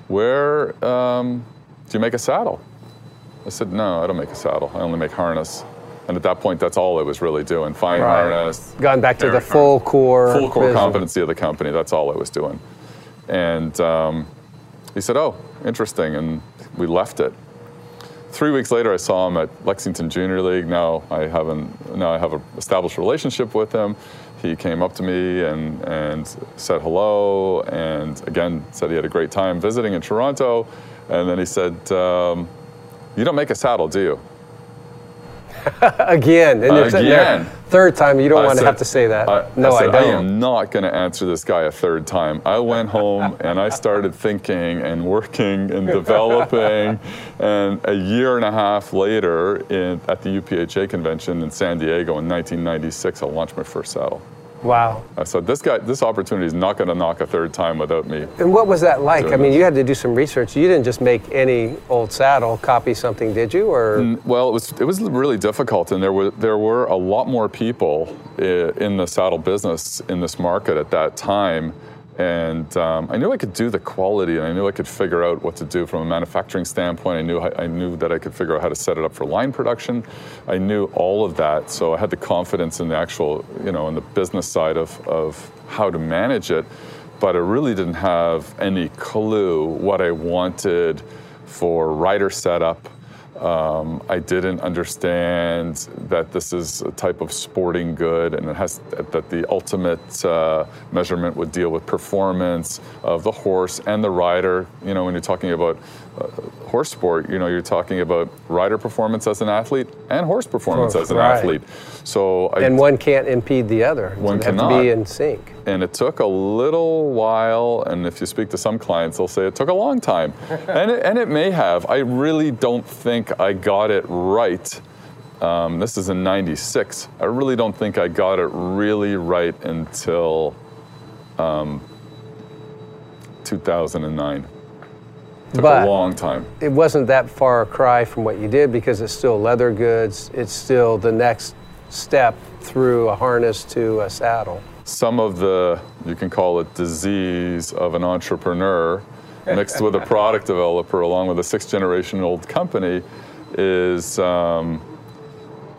Where um, do you make a saddle? I said, No, I don't make a saddle. I only make harness. And at that point, that's all I was really doing. Fine right. harness. Gone back to the full core. Full core business. competency of the company. That's all I was doing. And um, he said, Oh, interesting. And we left it three weeks later, I saw him at Lexington Junior League. Now I have an now I have an established relationship with him. He came up to me and and said hello, and again said he had a great time visiting in Toronto. And then he said, um, "You don't make a saddle, do you?" Again, and you're Again. third time, you don't I want said, to have to say that. I, no, I, said, I don't. I am not going to answer this guy a third time. I went home and I started thinking and working and developing. and a year and a half later, in, at the UPHA convention in San Diego in 1996, I launched my first saddle. Wow. I said, this guy, this opportunity is not going to knock a third time without me. And what was that like? I mean, this. you had to do some research. You didn't just make any old saddle, copy something, did you? Or mm, well, it was it was really difficult, and there were there were a lot more people in the saddle business in this market at that time and um, I knew I could do the quality, and I knew I could figure out what to do from a manufacturing standpoint. I knew I knew that I could figure out how to set it up for line production. I knew all of that, so I had the confidence in the actual, you know, in the business side of of how to manage it. But I really didn't have any clue what I wanted for rider setup um, I didn't understand that this is a type of sporting good and it has that the ultimate uh, measurement would deal with performance of the horse and the rider. You know, when you're talking about uh, horse sport, you know, you're talking about rider performance as an athlete and horse performance as an right. athlete. So I, and one can't impede the other. One they have cannot. to be in sync. And it took a little while. And if you speak to some clients, they'll say it took a long time, and it, and it may have. I really don't think I got it right. Um, this is in '96. I really don't think I got it really right until um, 2009. Took But- a long time. It wasn't that far a cry from what you did because it's still leather goods. It's still the next step through a harness to a saddle. Some of the, you can call it disease of an entrepreneur mixed with a product developer along with a six generation old company is um,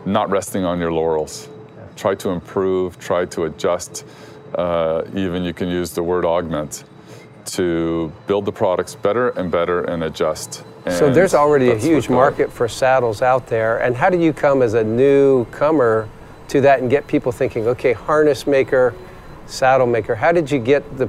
not resting on your laurels. Try to improve, try to adjust, uh, even you can use the word augment to build the products better and better and adjust. So there's already a huge market for saddles out there. And how do you come as a newcomer to that and get people thinking, okay, harness maker, saddle maker? How did you get the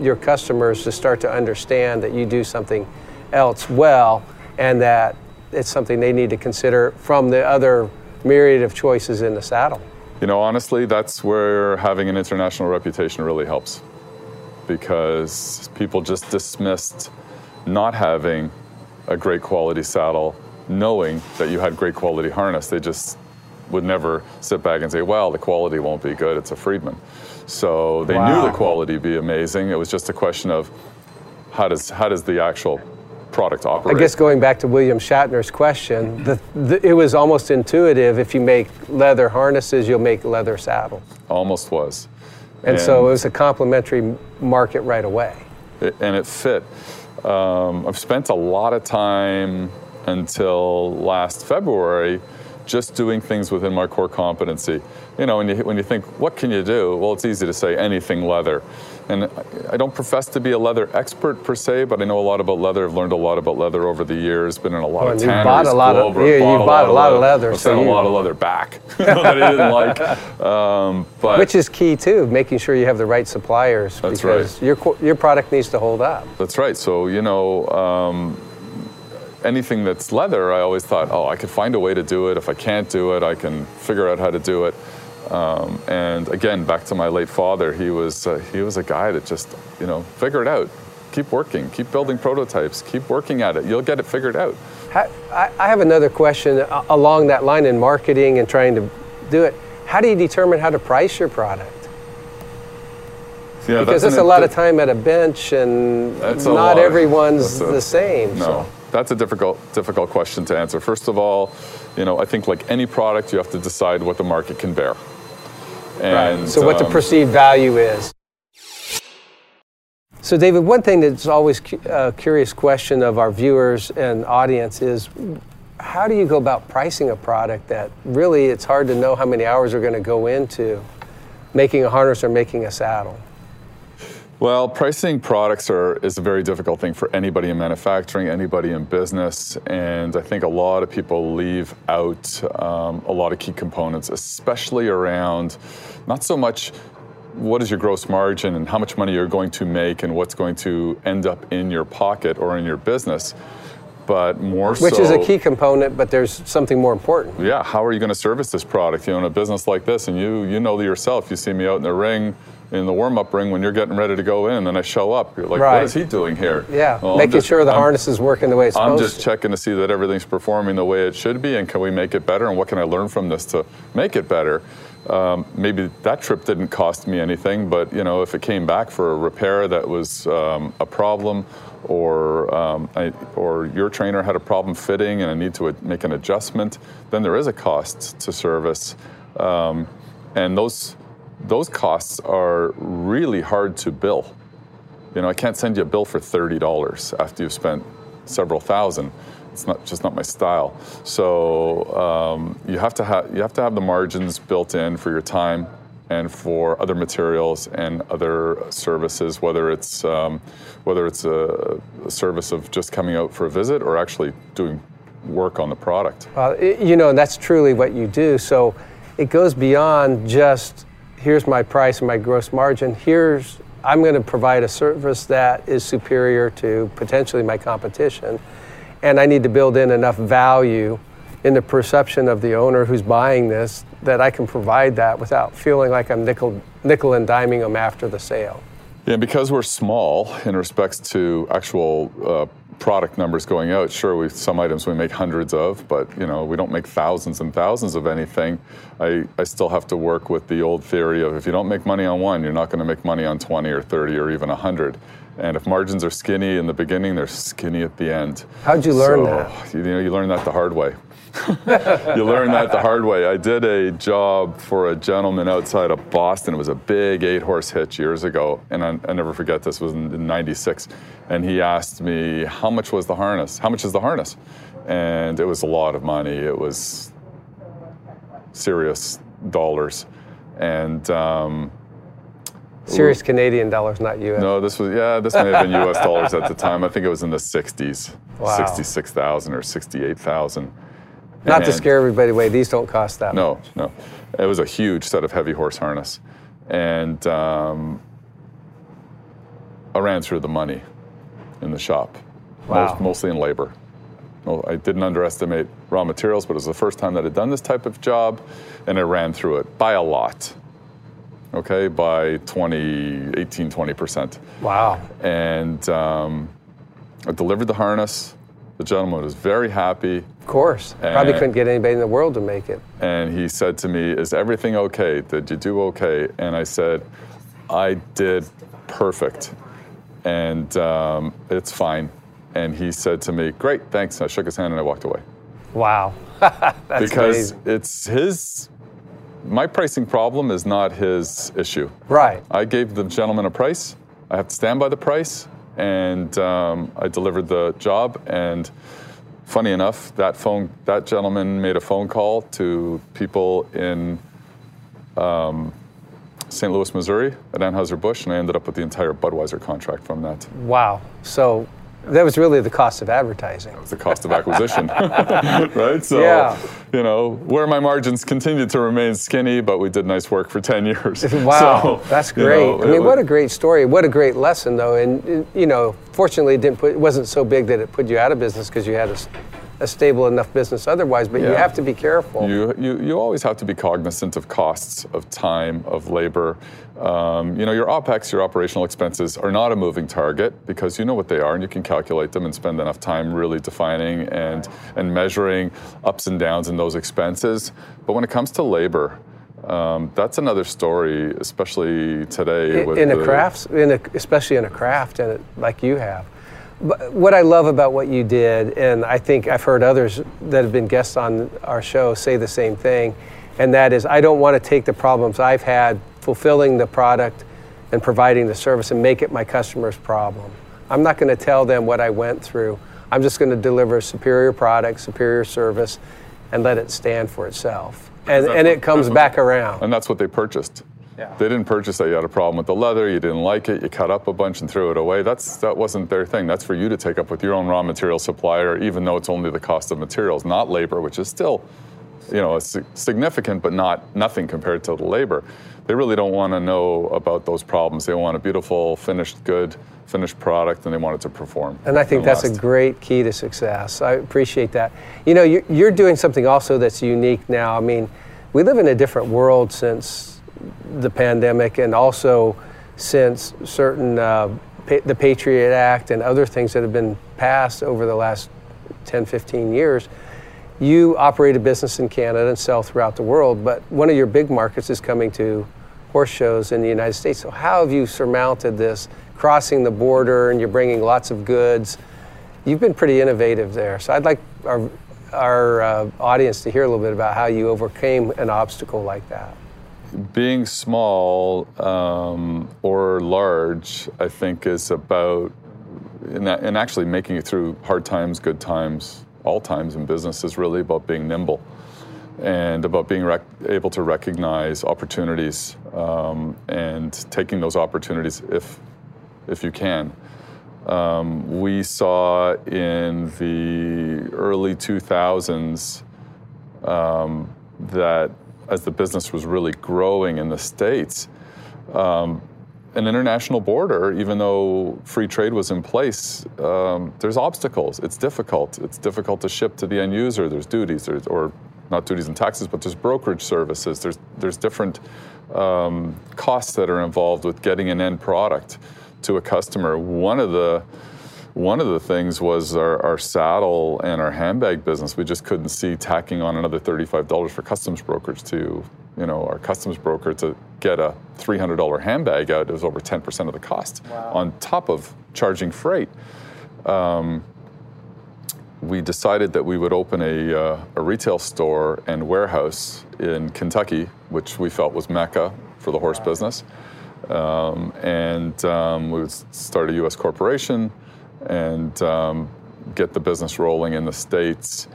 your customers to start to understand that you do something else well and that it's something they need to consider from the other myriad of choices in the saddle? You know, honestly, that's where having an international reputation really helps because people just dismissed not having a great quality saddle, knowing that you had great quality harness. They just would never sit back and say, well, the quality won't be good. It's a Freedman. So they knew the quality would be amazing. It was just a question of how does, how does the actual product operate? I guess going back to William Shatner's question, the, the, it was almost intuitive. If you make leather harnesses, you'll make leather saddles. Almost was. And, so it was a complementary market right away. it- and it fit. Um, I've spent a lot of time until last February just doing things within my core competency. You know, when you, when you think, what can you do? Well, it's easy to say anything leather. And I- don't profess to be a leather expert per se, but I know a lot about leather. I've learned a lot about leather over the years. Been in a lot Well, of and you tanneries. bought a lot of- yeah, you bought a lot of leather, I've so sent you- a lot of leather back that I didn't like. Um, but Which is key too, making sure you have the right suppliers That's because right. your your product needs to hold up. That's right. So, you know, um, anything that's leather, I always thought, oh, I could find a way to do it. If I can't do it, I can figure out how to do it. Um, and again, back to my late father, he was uh, he was a guy that just, you know, figure it out. Keep working, keep building prototypes, keep working at it. You'll get it figured out. I, I have another question along that line in marketing and trying to do it. How do you determine how to price your product? Yeah, Because that's a lot of time at a bench and not everyone's a- the same. No, so. That's a difficult difficult question to answer. First of all, you know, I think like any product, you have to decide what the market can bear. And So what the um, perceived value is. So David, one thing that's always cu- a curious question of our viewers and audience is how do you go about pricing a product that really it's hard to know how many hours are going to go into making a harness or making a saddle? Well, pricing products are is a very difficult thing for anybody in manufacturing, anybody in business, and I think a lot of people leave out um, a lot of key components, especially around not so much what is your gross margin and how much money you're going to make and what's going to end up in your pocket or in your business, but more Which so is a key component, but there's something more important. yeah, how are you going to service this product? You know, in a business like this, and you you know yourself. You see me out in the ring, in the warm-up ring when you're getting ready to go in, and I show up. You're like, Right. what is he doing here? Yeah, Well, making just- sure the I'm- harness is working the way it's supposed. I'm supposed just to. checking to see that everything's performing the way it should be, and can we make it better? And what can I learn from this to make it better? Um, maybe that trip didn't cost me anything, but you know, if it came back for a repair that was um, a problem, or um, I, or your trainer had a problem fitting, and I need to make an adjustment, then there is a cost to service, um, and those those costs are really hard to bill. You know, I can't send you a bill for thirty dollars after you've spent several thousand. It's not just not my style. So um, you have to have you have to have the margins built in for your time and for other materials and other services, whether it's um, whether it's a, a service of just coming out for a visit or actually doing work on the product. Uh, you know, that's truly what you do. So it goes beyond just here's my price and my gross margin. Here's I'm going to provide a service that is superior to potentially my competition, and I need to build in enough value in the perception of the owner who's buying this that I can provide that without feeling like I'm nickel, nickel and diming them after the sale. Yeah, because we're small in respects to actual uh, product numbers going out, sure, we some items we make hundreds of, but you know we don't make thousands and thousands of anything. I, I still have to work with the old theory of if you don't make money on one, you're not going to make money on 20 or 30 or even 100. And if margins are skinny in the beginning, they're skinny at the end. How'd you learn so, that? You know, you learn that the hard way. you learn that the hard way. I did a job for a gentleman outside of Boston. It was a big eight horse hitch years ago, and I, I never forget this. It was in, in '96, and he asked me how much was the harness. How much is the harness? And it was a lot of money. It was serious dollars, and. Um, Serious Canadian dollars, not U.S. No, this was yeah. This may have been U.S. dollars at the time. I think it was in the 60s, Wow. 66,000 or 68,000. Not to scare everybody away, these don't cost that No, no. It was a huge set of heavy horse harness, and um, I ran through the money in the shop, Wow. Most, mostly in labor. Well, I didn't underestimate raw materials, but it was the first time that I'd done this type of job, and I ran through it by a lot. Okay, by 20, 18, 20 percent Wow. and um, I delivered the harness. The gentleman was very happy, Of course. Probably couldn't get anybody in the world to make it. and he said to me, "Is everything okay? Did you do okay?" And I said, "I did perfect, and um, it's fine." And he said to me, "Great, thanks." I shook his hand and I walked away Wow. That's because amazing. it's his. My pricing problem is not his issue. Right. I gave the gentleman a price. I have to stand by the price, and um, I delivered the job. And funny enough, that phone that gentleman made a phone call to people in um, St. Louis, Missouri, at Anheuser Busch, and I ended up with the entire Budweiser contract from that. Wow. So that was really the cost of advertising. That was the cost of acquisition, right? So, Yeah. you know, where my margins continued to remain skinny, but we did nice work for 10 years. Wow, So, that's you great. know, I mean, what a great story. What a great lesson, though. And you know, fortunately, it didn't put. It wasn't so big that it put you out of business because you had a, a stable enough business otherwise. But you have to be careful. You, you, you always have to be cognizant of costs of time, of labor. Um, you know, your OPEX, your operational expenses, are not a moving target because you know what they are and you can calculate them and spend enough time really defining and, and measuring ups and downs in those expenses. But when it comes to labor, um, that's another story, especially today. in, with in a the- crafts, in a, especially in a craft, and like you have. What I love about what you did, and I think I've heard others that have been guests on our show say the same thing, and that is I don't want to take the problems I've had fulfilling the product and providing the service and make it my customer's problem. I'm not going to tell them what I went through. I'm just going to deliver superior product, superior service, and let it stand for itself. And, and what- it comes that's what- back around. And that's what they purchased. Yeah. They didn't purchase that you had a problem with the leather, you didn't like it, you cut up a bunch and threw it away. That's that wasn't their thing. That's for you to take up with your own raw material supplier, even though it's only the cost of materials, not labor, which is still, you know, a significant but not nothing compared to the labor. They really don't want to know about those problems. They want a beautiful, finished, good, finished product, and they want it to perform. And I think that's a great key to success. I appreciate that. You know, you're doing something also that's unique now. I mean, we live in a different world since the pandemic and also since certain, uh, pa- the Patriot Act and other things that have been passed over the last 10, 15 years. You operate a business in Canada and sell throughout the world, but one of your big markets is coming to horse shows in the United States. So, how have you surmounted this, crossing the border and you're bringing lots of goods? You've been pretty innovative there. So, I'd like our, our uh, audience to hear a little bit about how you overcame an obstacle like that. Being small um, or large, I think, is about and, actually making it through hard times, good times, all times in business is really about being nimble and about being rec- able to recognize opportunities um, and taking those opportunities if if you can. Um, we saw in the early 2000s um, that as the business was really growing in the States, um, an international border, even though free trade was in place, um, there's obstacles. It's difficult. It's difficult to ship to the end user. There's duties there's, or not duties and taxes, but there's brokerage services. There's there's different um, costs that are involved with getting an end product to a customer. One of the one of the things was our, our, saddle and our handbag business. We just couldn't see tacking on another $35 for customs brokerage to, you know, our customs broker to get a $300 handbag out. It was over 10% of the cost wow. on top of charging freight. Um, we decided that we would open a, uh, a retail store and warehouse in Kentucky, which we felt was Mecca for the horse wow. business. Um, and um, we would start a U.S. corporation and um, get the business rolling in the states.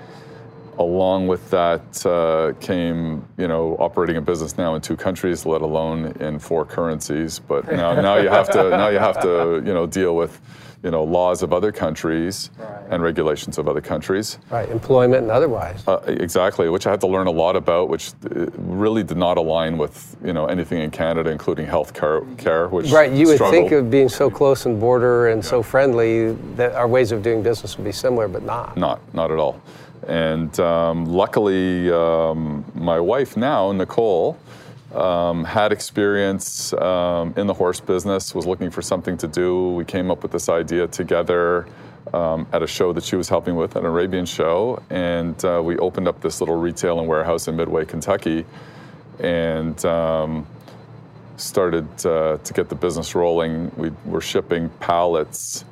Along with that uh, came, you know, operating a business now in two countries, let alone in four currencies. But now, now you have to now you have to, you know, deal with you know, laws of other countries right. and regulations of other countries. Right, employment and otherwise. Uh, exactly, which I had to learn a lot about, which uh, really did not align with, you know, anything in Canada, including health care, care which Right, you would think of being so close and border and yeah. so friendly that our ways of doing business would be similar, but not. Not, not at all. And um, luckily, um, my wife now, Nicole, um, had experience um, in the horse business, was looking for something to do. We came up with this idea together um, at a show that she was helping with, an Arabian show, and uh, we opened up this little retail and warehouse in Midway, Kentucky, and um, started uh, to get the business rolling. We were shipping pallets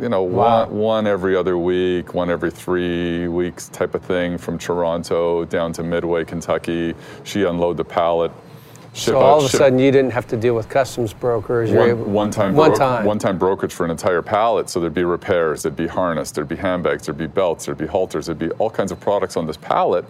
you know, wow. one, one every other week, one every three weeks type of thing from Toronto down to Midway, Kentucky. She unload the pallet so all of a sudden, you didn't have to deal with customs brokers. One, able, one time, one bro- time, one time brokerage for an entire pallet. So there'd be repairs, there'd be harness, there'd be handbags, there'd be belts, there'd be halters, there'd be all kinds of products on this pallet,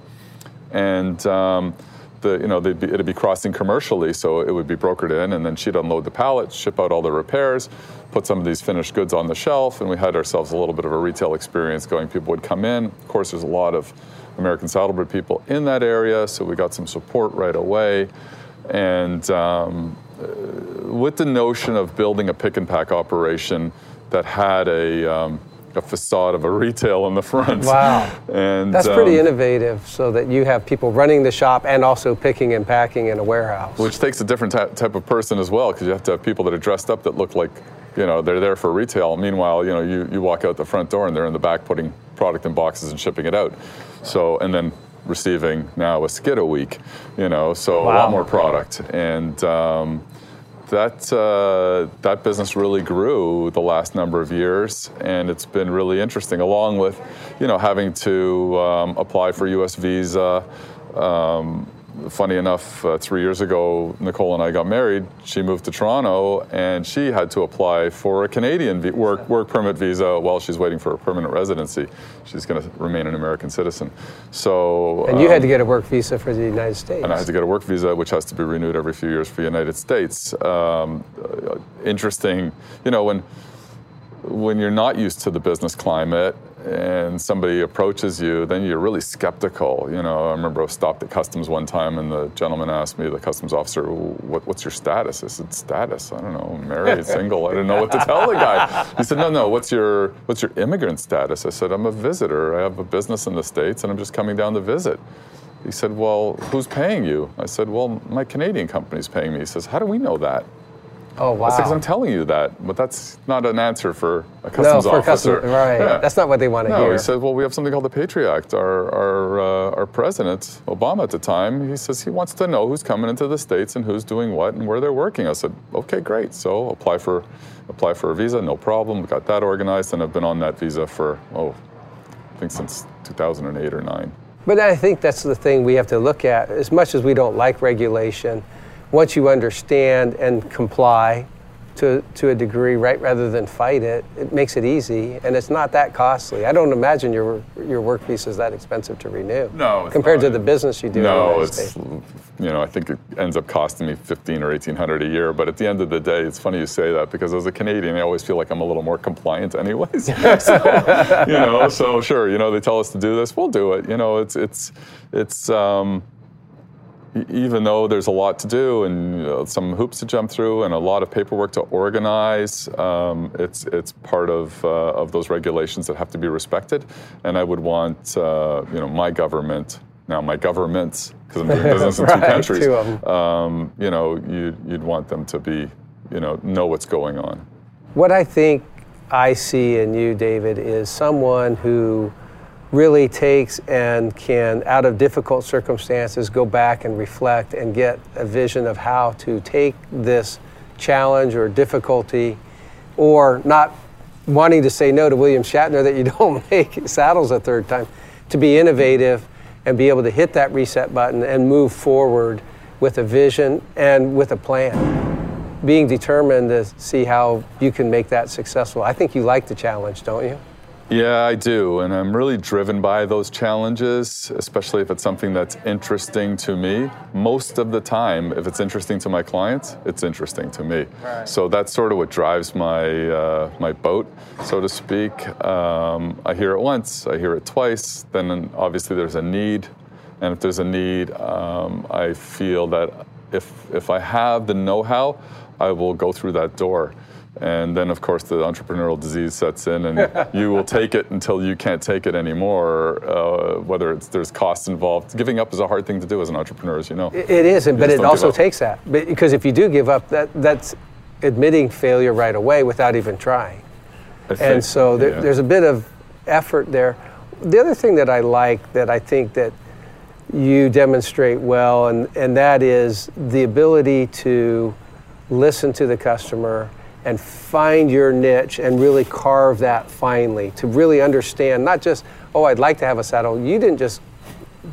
and um, the you know be, it'd be crossing commercially, so it would be brokered in, and then she'd unload the pallet, ship out all the repairs, put some of these finished goods on the shelf, and we had ourselves a little bit of a retail experience going. People would come in. Of course, there's a lot of American saddlebred people in that area, so we got some support right away. And um, with the notion of building a pick and pack operation that had a, um, a facade of a retail in the front. Wow. And that's pretty um, innovative so that you have people running the shop and also picking and packing in a warehouse. Which takes a different type of person as well because you have to have people that are dressed up that look like, you know, they're there for retail. Meanwhile, you know, you, you walk out the front door and they're in the back putting product in boxes and shipping it out. So, and then receiving now a skid a week, you know, so wow. a lot more product. And um, that, uh, that business really grew the last number of years, and it's been really interesting, along with, you know, having to um, apply for U.S. visa, um, funny enough, uh, three years ago, Nicole and I got married. She moved to Toronto, and she had to apply for a Canadian work work permit visa while she's waiting for a permanent residency. She's going to remain an American citizen. So. And you um, had to get a work visa for the United States. And I had to get a work visa, which has to be renewed every few years for the United States. Um, uh, interesting, you know, when when you're not used to the business climate and somebody approaches you, then you're really skeptical. You know, I remember I stopped at customs one time, and the gentleman asked me, the customs officer, what, "What's your status?" I said, "Status? I don't know, married, single." I didn't know what to tell the guy. He said, "No, no. What's your what's your immigrant status?" I said, "I'm a visitor. I have a business in the states, and I'm just coming down to visit." He said, "Well, who's paying you?" I said, "Well, my Canadian company's paying me." He says, "How do we know that?" Oh wow! Because I'm telling you that, but that's not an answer for a customs no, for officer. Custom, right? Yeah. That's not what they want to no, hear. No, he said, "Well, we have something called the Patriot Act. Our our uh, our president Obama at the time, he says he wants to know who's coming into the states and who's doing what and where they're working." I said, "Okay, great. So apply for apply for a visa, no problem. We got that organized, and I've been on that visa for oh, I think since 2008 or nine." But I think that's the thing we have to look at. As much as we don't like regulation, once you understand and comply to, to a degree, right, rather than fight it. It makes it easy, and it's not that costly. I don't imagine your your work visa is that expensive to renew. No, compared not. to the business you do. No, it's you know I think it ends up costing me fifteen or eighteen hundred a year. But at the end of the day, it's funny you say that because as a Canadian, I always feel like I'm a little more compliant, anyways. so, you know, so sure, you know they tell us to do this, we'll do it. You know, it's it's it's. Um, even though there's a lot to do and you know, some hoops to jump through and a lot of paperwork to organize, um, it's it's part of uh, of those regulations that have to be respected. And I would want uh, you know my government Now, my governments, because I'm doing business in Right, two countries, two um, you know, you, you'd want them to be, you know, know what's going on. What I think I see in you, David, is someone who really takes and can, out of difficult circumstances, go back and reflect and get a vision of how to take this challenge or difficulty or not wanting to say no to William Shatner that you don't make saddles a third time, to be innovative and be able to hit that reset button and move forward with a vision and with a plan being determined to see how you can make that successful. I think you like the challenge, don't you? Yeah, I do. And I'm really driven by those challenges, especially if it's something that's interesting to me. Most of the time, if it's interesting to my clients, it's interesting to me. Right. So that's sort of what drives my, uh, my boat, so to speak. Um, I hear it once, I hear it twice, then obviously there's a need. And if there's a need, um, I feel that if, if I have the know how, I will go through that door. And then, of course, the entrepreneurial disease sets in, and you will take it until you can't take it anymore. Uh, whether it's there's costs involved, giving up is a hard thing to do as an entrepreneur, as you know. It is, and but it also takes that. Because if you do give up, that, that's admitting failure right away without even trying. Think- And so there, yeah. there's a bit of effort there. The other thing that I like that I think that you demonstrate well, and, and that is the ability to listen to the customer and find your niche and really carve that finely, to really understand not just, oh, I'd like to have a saddle. You didn't just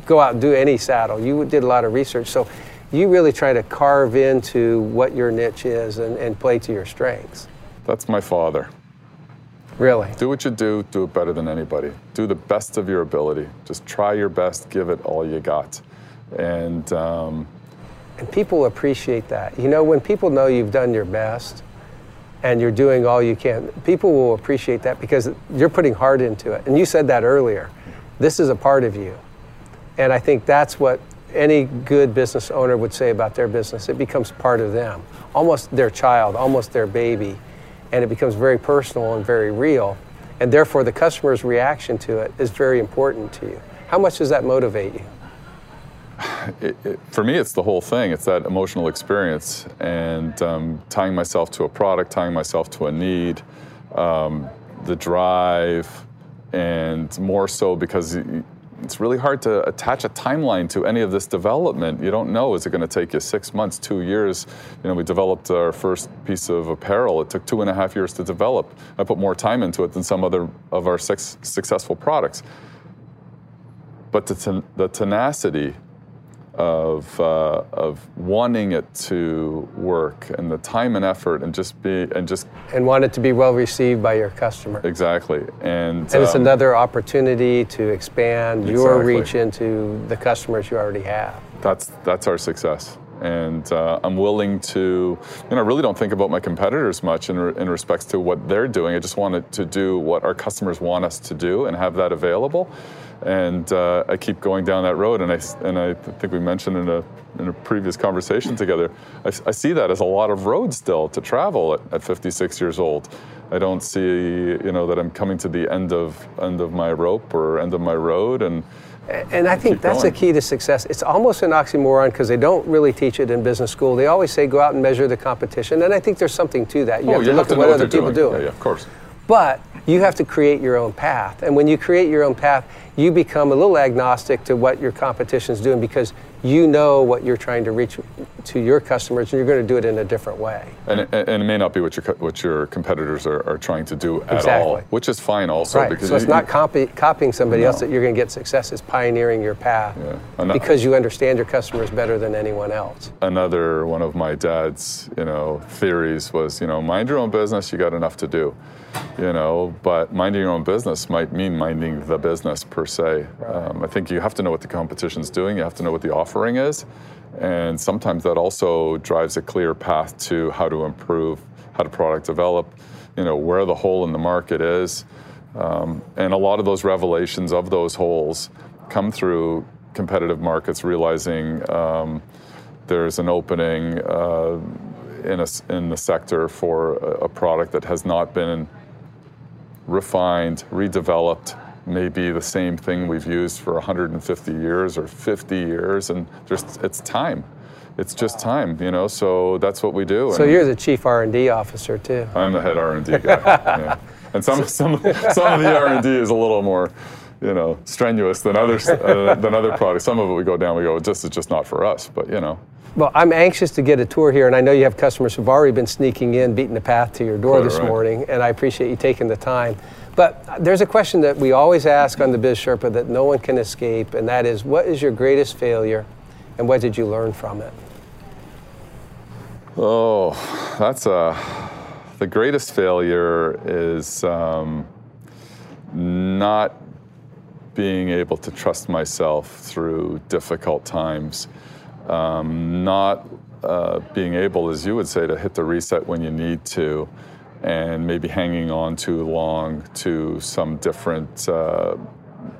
go out and do any saddle. You did a lot of research. So you really try to carve into what your niche is and, and play to your strengths. That's my father. Really. Do what you do, do it better than anybody. Do the best of your ability. Just try your best, give it all you got. And um, And people appreciate that. You know, when people know you've done your best and you're doing all you can, people will appreciate that because you're putting heart into it. And you said that earlier. This is a part of you. And I think that's what any good business owner would say about their business. It becomes part of them, almost their child, almost their baby. And it becomes very personal and very real. And therefore, the customer's reaction to it is very important to you. How much does that motivate you? It, it, for me, it's the whole thing. It's that emotional experience and um, tying myself to a product, tying myself to a need, um, the drive, and more so because it's really hard to attach a timeline to any of this development. You don't know, is it going to take you six months, two years? You know, we developed our first piece of apparel. It took two and a half years to develop. I put more time into it than some other of our six successful products. But the, ten- the tenacity of, uh, of wanting it to work and the time and effort and just be and just And want it to be well received by your customer. exactly. And, And it's um, another opportunity to expand your reach into the customers you already have. that's that's our success. And uh, I'm willing to you know I really don't think about my competitors much in, re- in respects to what they're doing. I just wanted to do what our customers want us to do and have that available and uh, I keep going down that road and I and I think we mentioned in a in a previous conversation together I see that as a lot of road still to travel at, at 56 years old I don't see you know that I'm coming to the end of end of my rope or end of my road and And I think that's the key to success. It's almost an oxymoron because they don't really teach it in business school. They always say go out and measure the competition, and I think there's something to that. You oh have to you look have to at what other people doing. do. yeah, yeah of course But you have to create your own path. And when you create your own path, you become a little agnostic to what your competition's doing because you know what you're trying to reach to your customers and you're going to do it in a different way. And it, and it may not be what your what your competitors are, are trying to do at all, which is fine also Right. because So it's you- not copy, copying somebody else that you're going to get success. It's pioneering your path Yeah. Because you understand your customers better than anyone else. another one of my dad's you know theories was you know mind your own business you got enough to do you know but minding your own business might mean minding the business per se um, i think you have to know what the competition's doing you have to know what the offering is. And sometimes that also drives a clear path to how to improve how to product develop you know where the hole in the market is. Um, and a lot of those revelations of those holes come through competitive markets realizing um, there's an opening uh, in, a, in the sector for a, a product that has not been refined, redeveloped, may be the same thing we've used for 150 years or 50 years, and just it's time. It's just time, you know. So that's what we do. So you're the chief R&D officer too. I'm the head R&D guy. yeah. And some some some of the R&D is a little more, you know, strenuous than others uh, than other products. Some of it we go down, we go, this is just not for us. But you know. Well, I'm anxious to get a tour here, and I know you have customers who've already been sneaking in, beating the path to your door Quite this right. morning, and I appreciate you taking the time. But there's a question that we always ask on the Biz Sherpa that no one can escape, and that is, what is your greatest failure, and what did you learn from it? Oh, that's a. The greatest failure is um, not being able to trust myself through difficult times. Um, not uh, being able, as you would say, to hit the reset when you need to, and maybe hanging on too long to some different uh,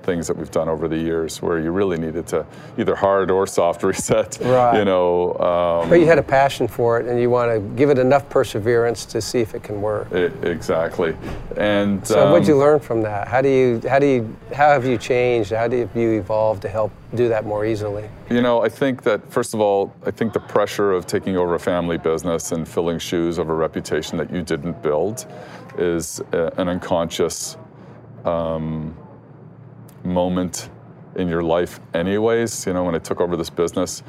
things that we've done over the years where you really needed to either hard or soft reset. Right. You know. Um, But you had a passion for it, and you want to give it enough perseverance to see if it can work. E- exactly. And So, what'd you um, learn from that? How do you, how do you, how have you changed? How do you evolve to help do that more easily? You know, I think that first of all, I think the pressure of taking over a family business and filling shoes of a reputation that you didn't build is uh, an unconscious um, moment in your life, anyways. You know, when I took over this business,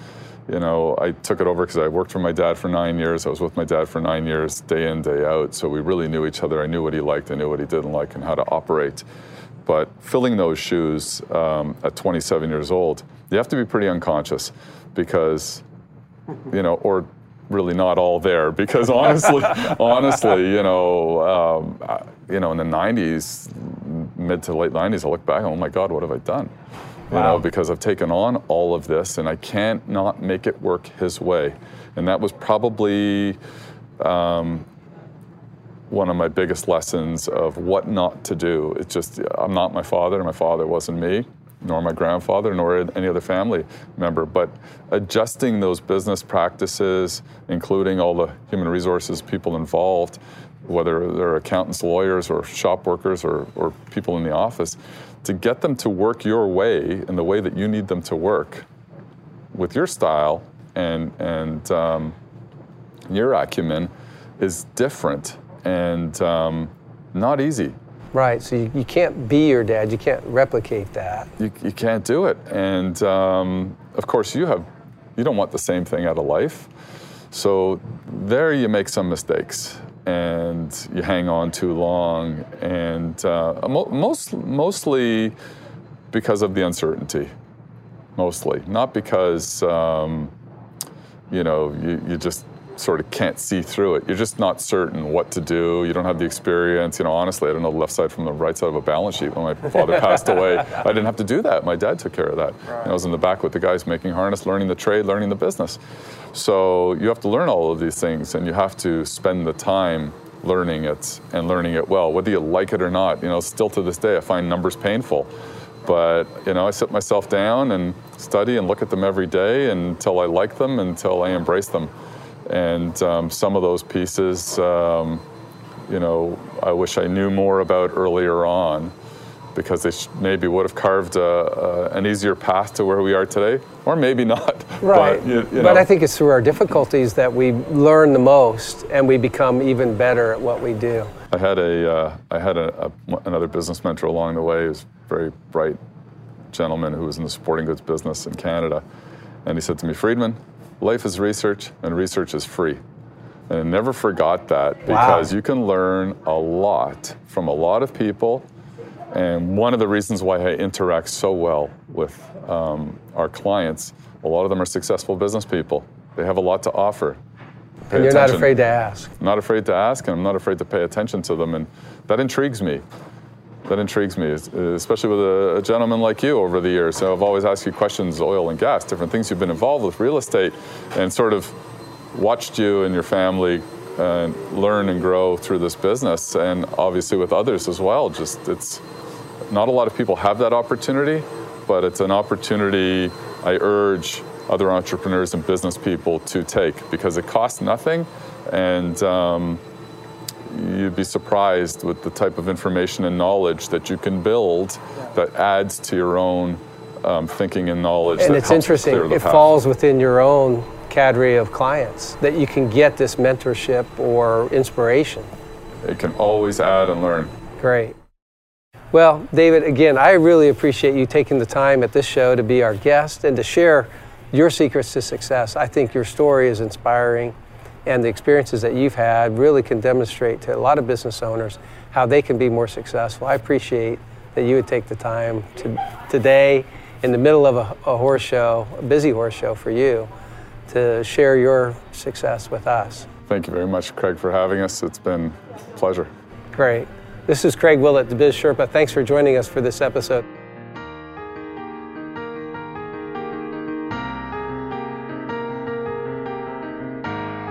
you know, I took it over because I worked for my dad for nine years. I was with my dad for nine years, day in, day out. So we really knew each other. I knew what he liked, I knew what he didn't like, and how to operate. But filling those shoes um, at 27 years old, you have to be pretty unconscious because, you know, or really not all there because honestly, honestly, you know, um, you know, in the 90s, mid to late 90s, I look back, oh my God, what have I done? You Wow. know, because I've taken on all of this and I can't not make it work his way. And that was probably um, one of my biggest lessons of what not to do. It's just, I'm not my father, my father wasn't me, nor my grandfather, nor any other family member. But adjusting those business practices, including all the human resources people involved, whether they're accountants, lawyers, or shop workers, or, or people in the office, to get them to work your way in the way that you need them to work with your style and, and um, your acumen is different and um, not easy. Right. So you, you can't be your dad. You can't replicate that. You, you can't do it. And um, of course, you have you don't want the same thing out of life. So there you make some mistakes and you hang on too long, and uh, most mostly because of the uncertainty. Mostly, not because um, you know you, you just sort of can't see through it. You're just not certain what to do. You don't have the experience. You know, honestly, I don't know the left side from the right side of a balance sheet. When my father passed away, I didn't have to do that. My dad took care of that. And I was in the back with the guys making harness, learning the trade, learning the business. So you have to learn all of these things, and you have to spend the time learning it and learning it well, whether you like it or not. You know, still to this day, I find numbers painful. But you know, I sit myself down and study and look at them every day until I like them, until I embrace them. And um, some of those pieces, um, you know, I wish I knew more about earlier on, because they sh- maybe would have carved a, a, an easier path to where we are today, or maybe not. Right. But, you, you But know, I think it's through our difficulties that we learn the most and we become even better at what we do. I had a uh, I had a, another business mentor along the way. He was a very bright gentleman who was in the sporting goods business in Canada, and he said to me, "Freedman, life is research, and research is free." And I never forgot that because you can learn a lot from a lot of people. And one of the reasons why I interact so well with um, our clients, a lot of them are successful business people. They have a lot to offer. Pay And you're not afraid to ask. I'm not afraid to ask, and I'm not afraid to pay attention to them, and that intrigues me. That intrigues me, especially with a, a gentleman like you over the years. So I've always asked you questions, oil and gas, different things you've been involved with, real estate, and sort of watched you and your family uh, learn and grow through this business, and obviously with others as well. Just it's not a lot of people have that opportunity, but it's an opportunity I urge other entrepreneurs and business people to take because it costs nothing, and um, you'd be surprised with the type of information and knowledge that you can build that adds to your own um, thinking and knowledge. And it's interesting, it path. falls within your own cadre of clients that you can get this mentorship or inspiration. It can always add and learn. Great. Well, David, again, I really appreciate you taking the time at this show to be our guest and to share your secrets to success. I think your story is inspiring, and the experiences that you've had really can demonstrate to a lot of business owners how they can be more successful. I appreciate that you would take the time to, today, in the middle of a, a horse show, a busy horse show for you, to share your success with us. Thank you very much, Craig, for having us. It's been a pleasure. Great. This is Craig Willett, the Biz Sherpa. Thanks for joining us for this episode.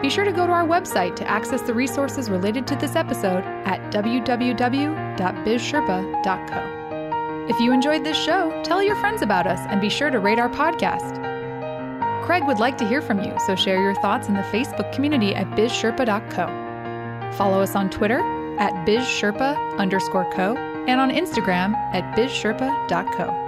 Be sure to go to our website to access the resources related to this episode at www.bizsherpa.co. If you enjoyed this show, tell your friends about us and be sure to rate our podcast. Craig would like to hear from you, so share your thoughts in the Facebook community at bizsherpa.co. Follow us on Twitter at bizsherpa underscore co and on Instagram at bizsherpa.co.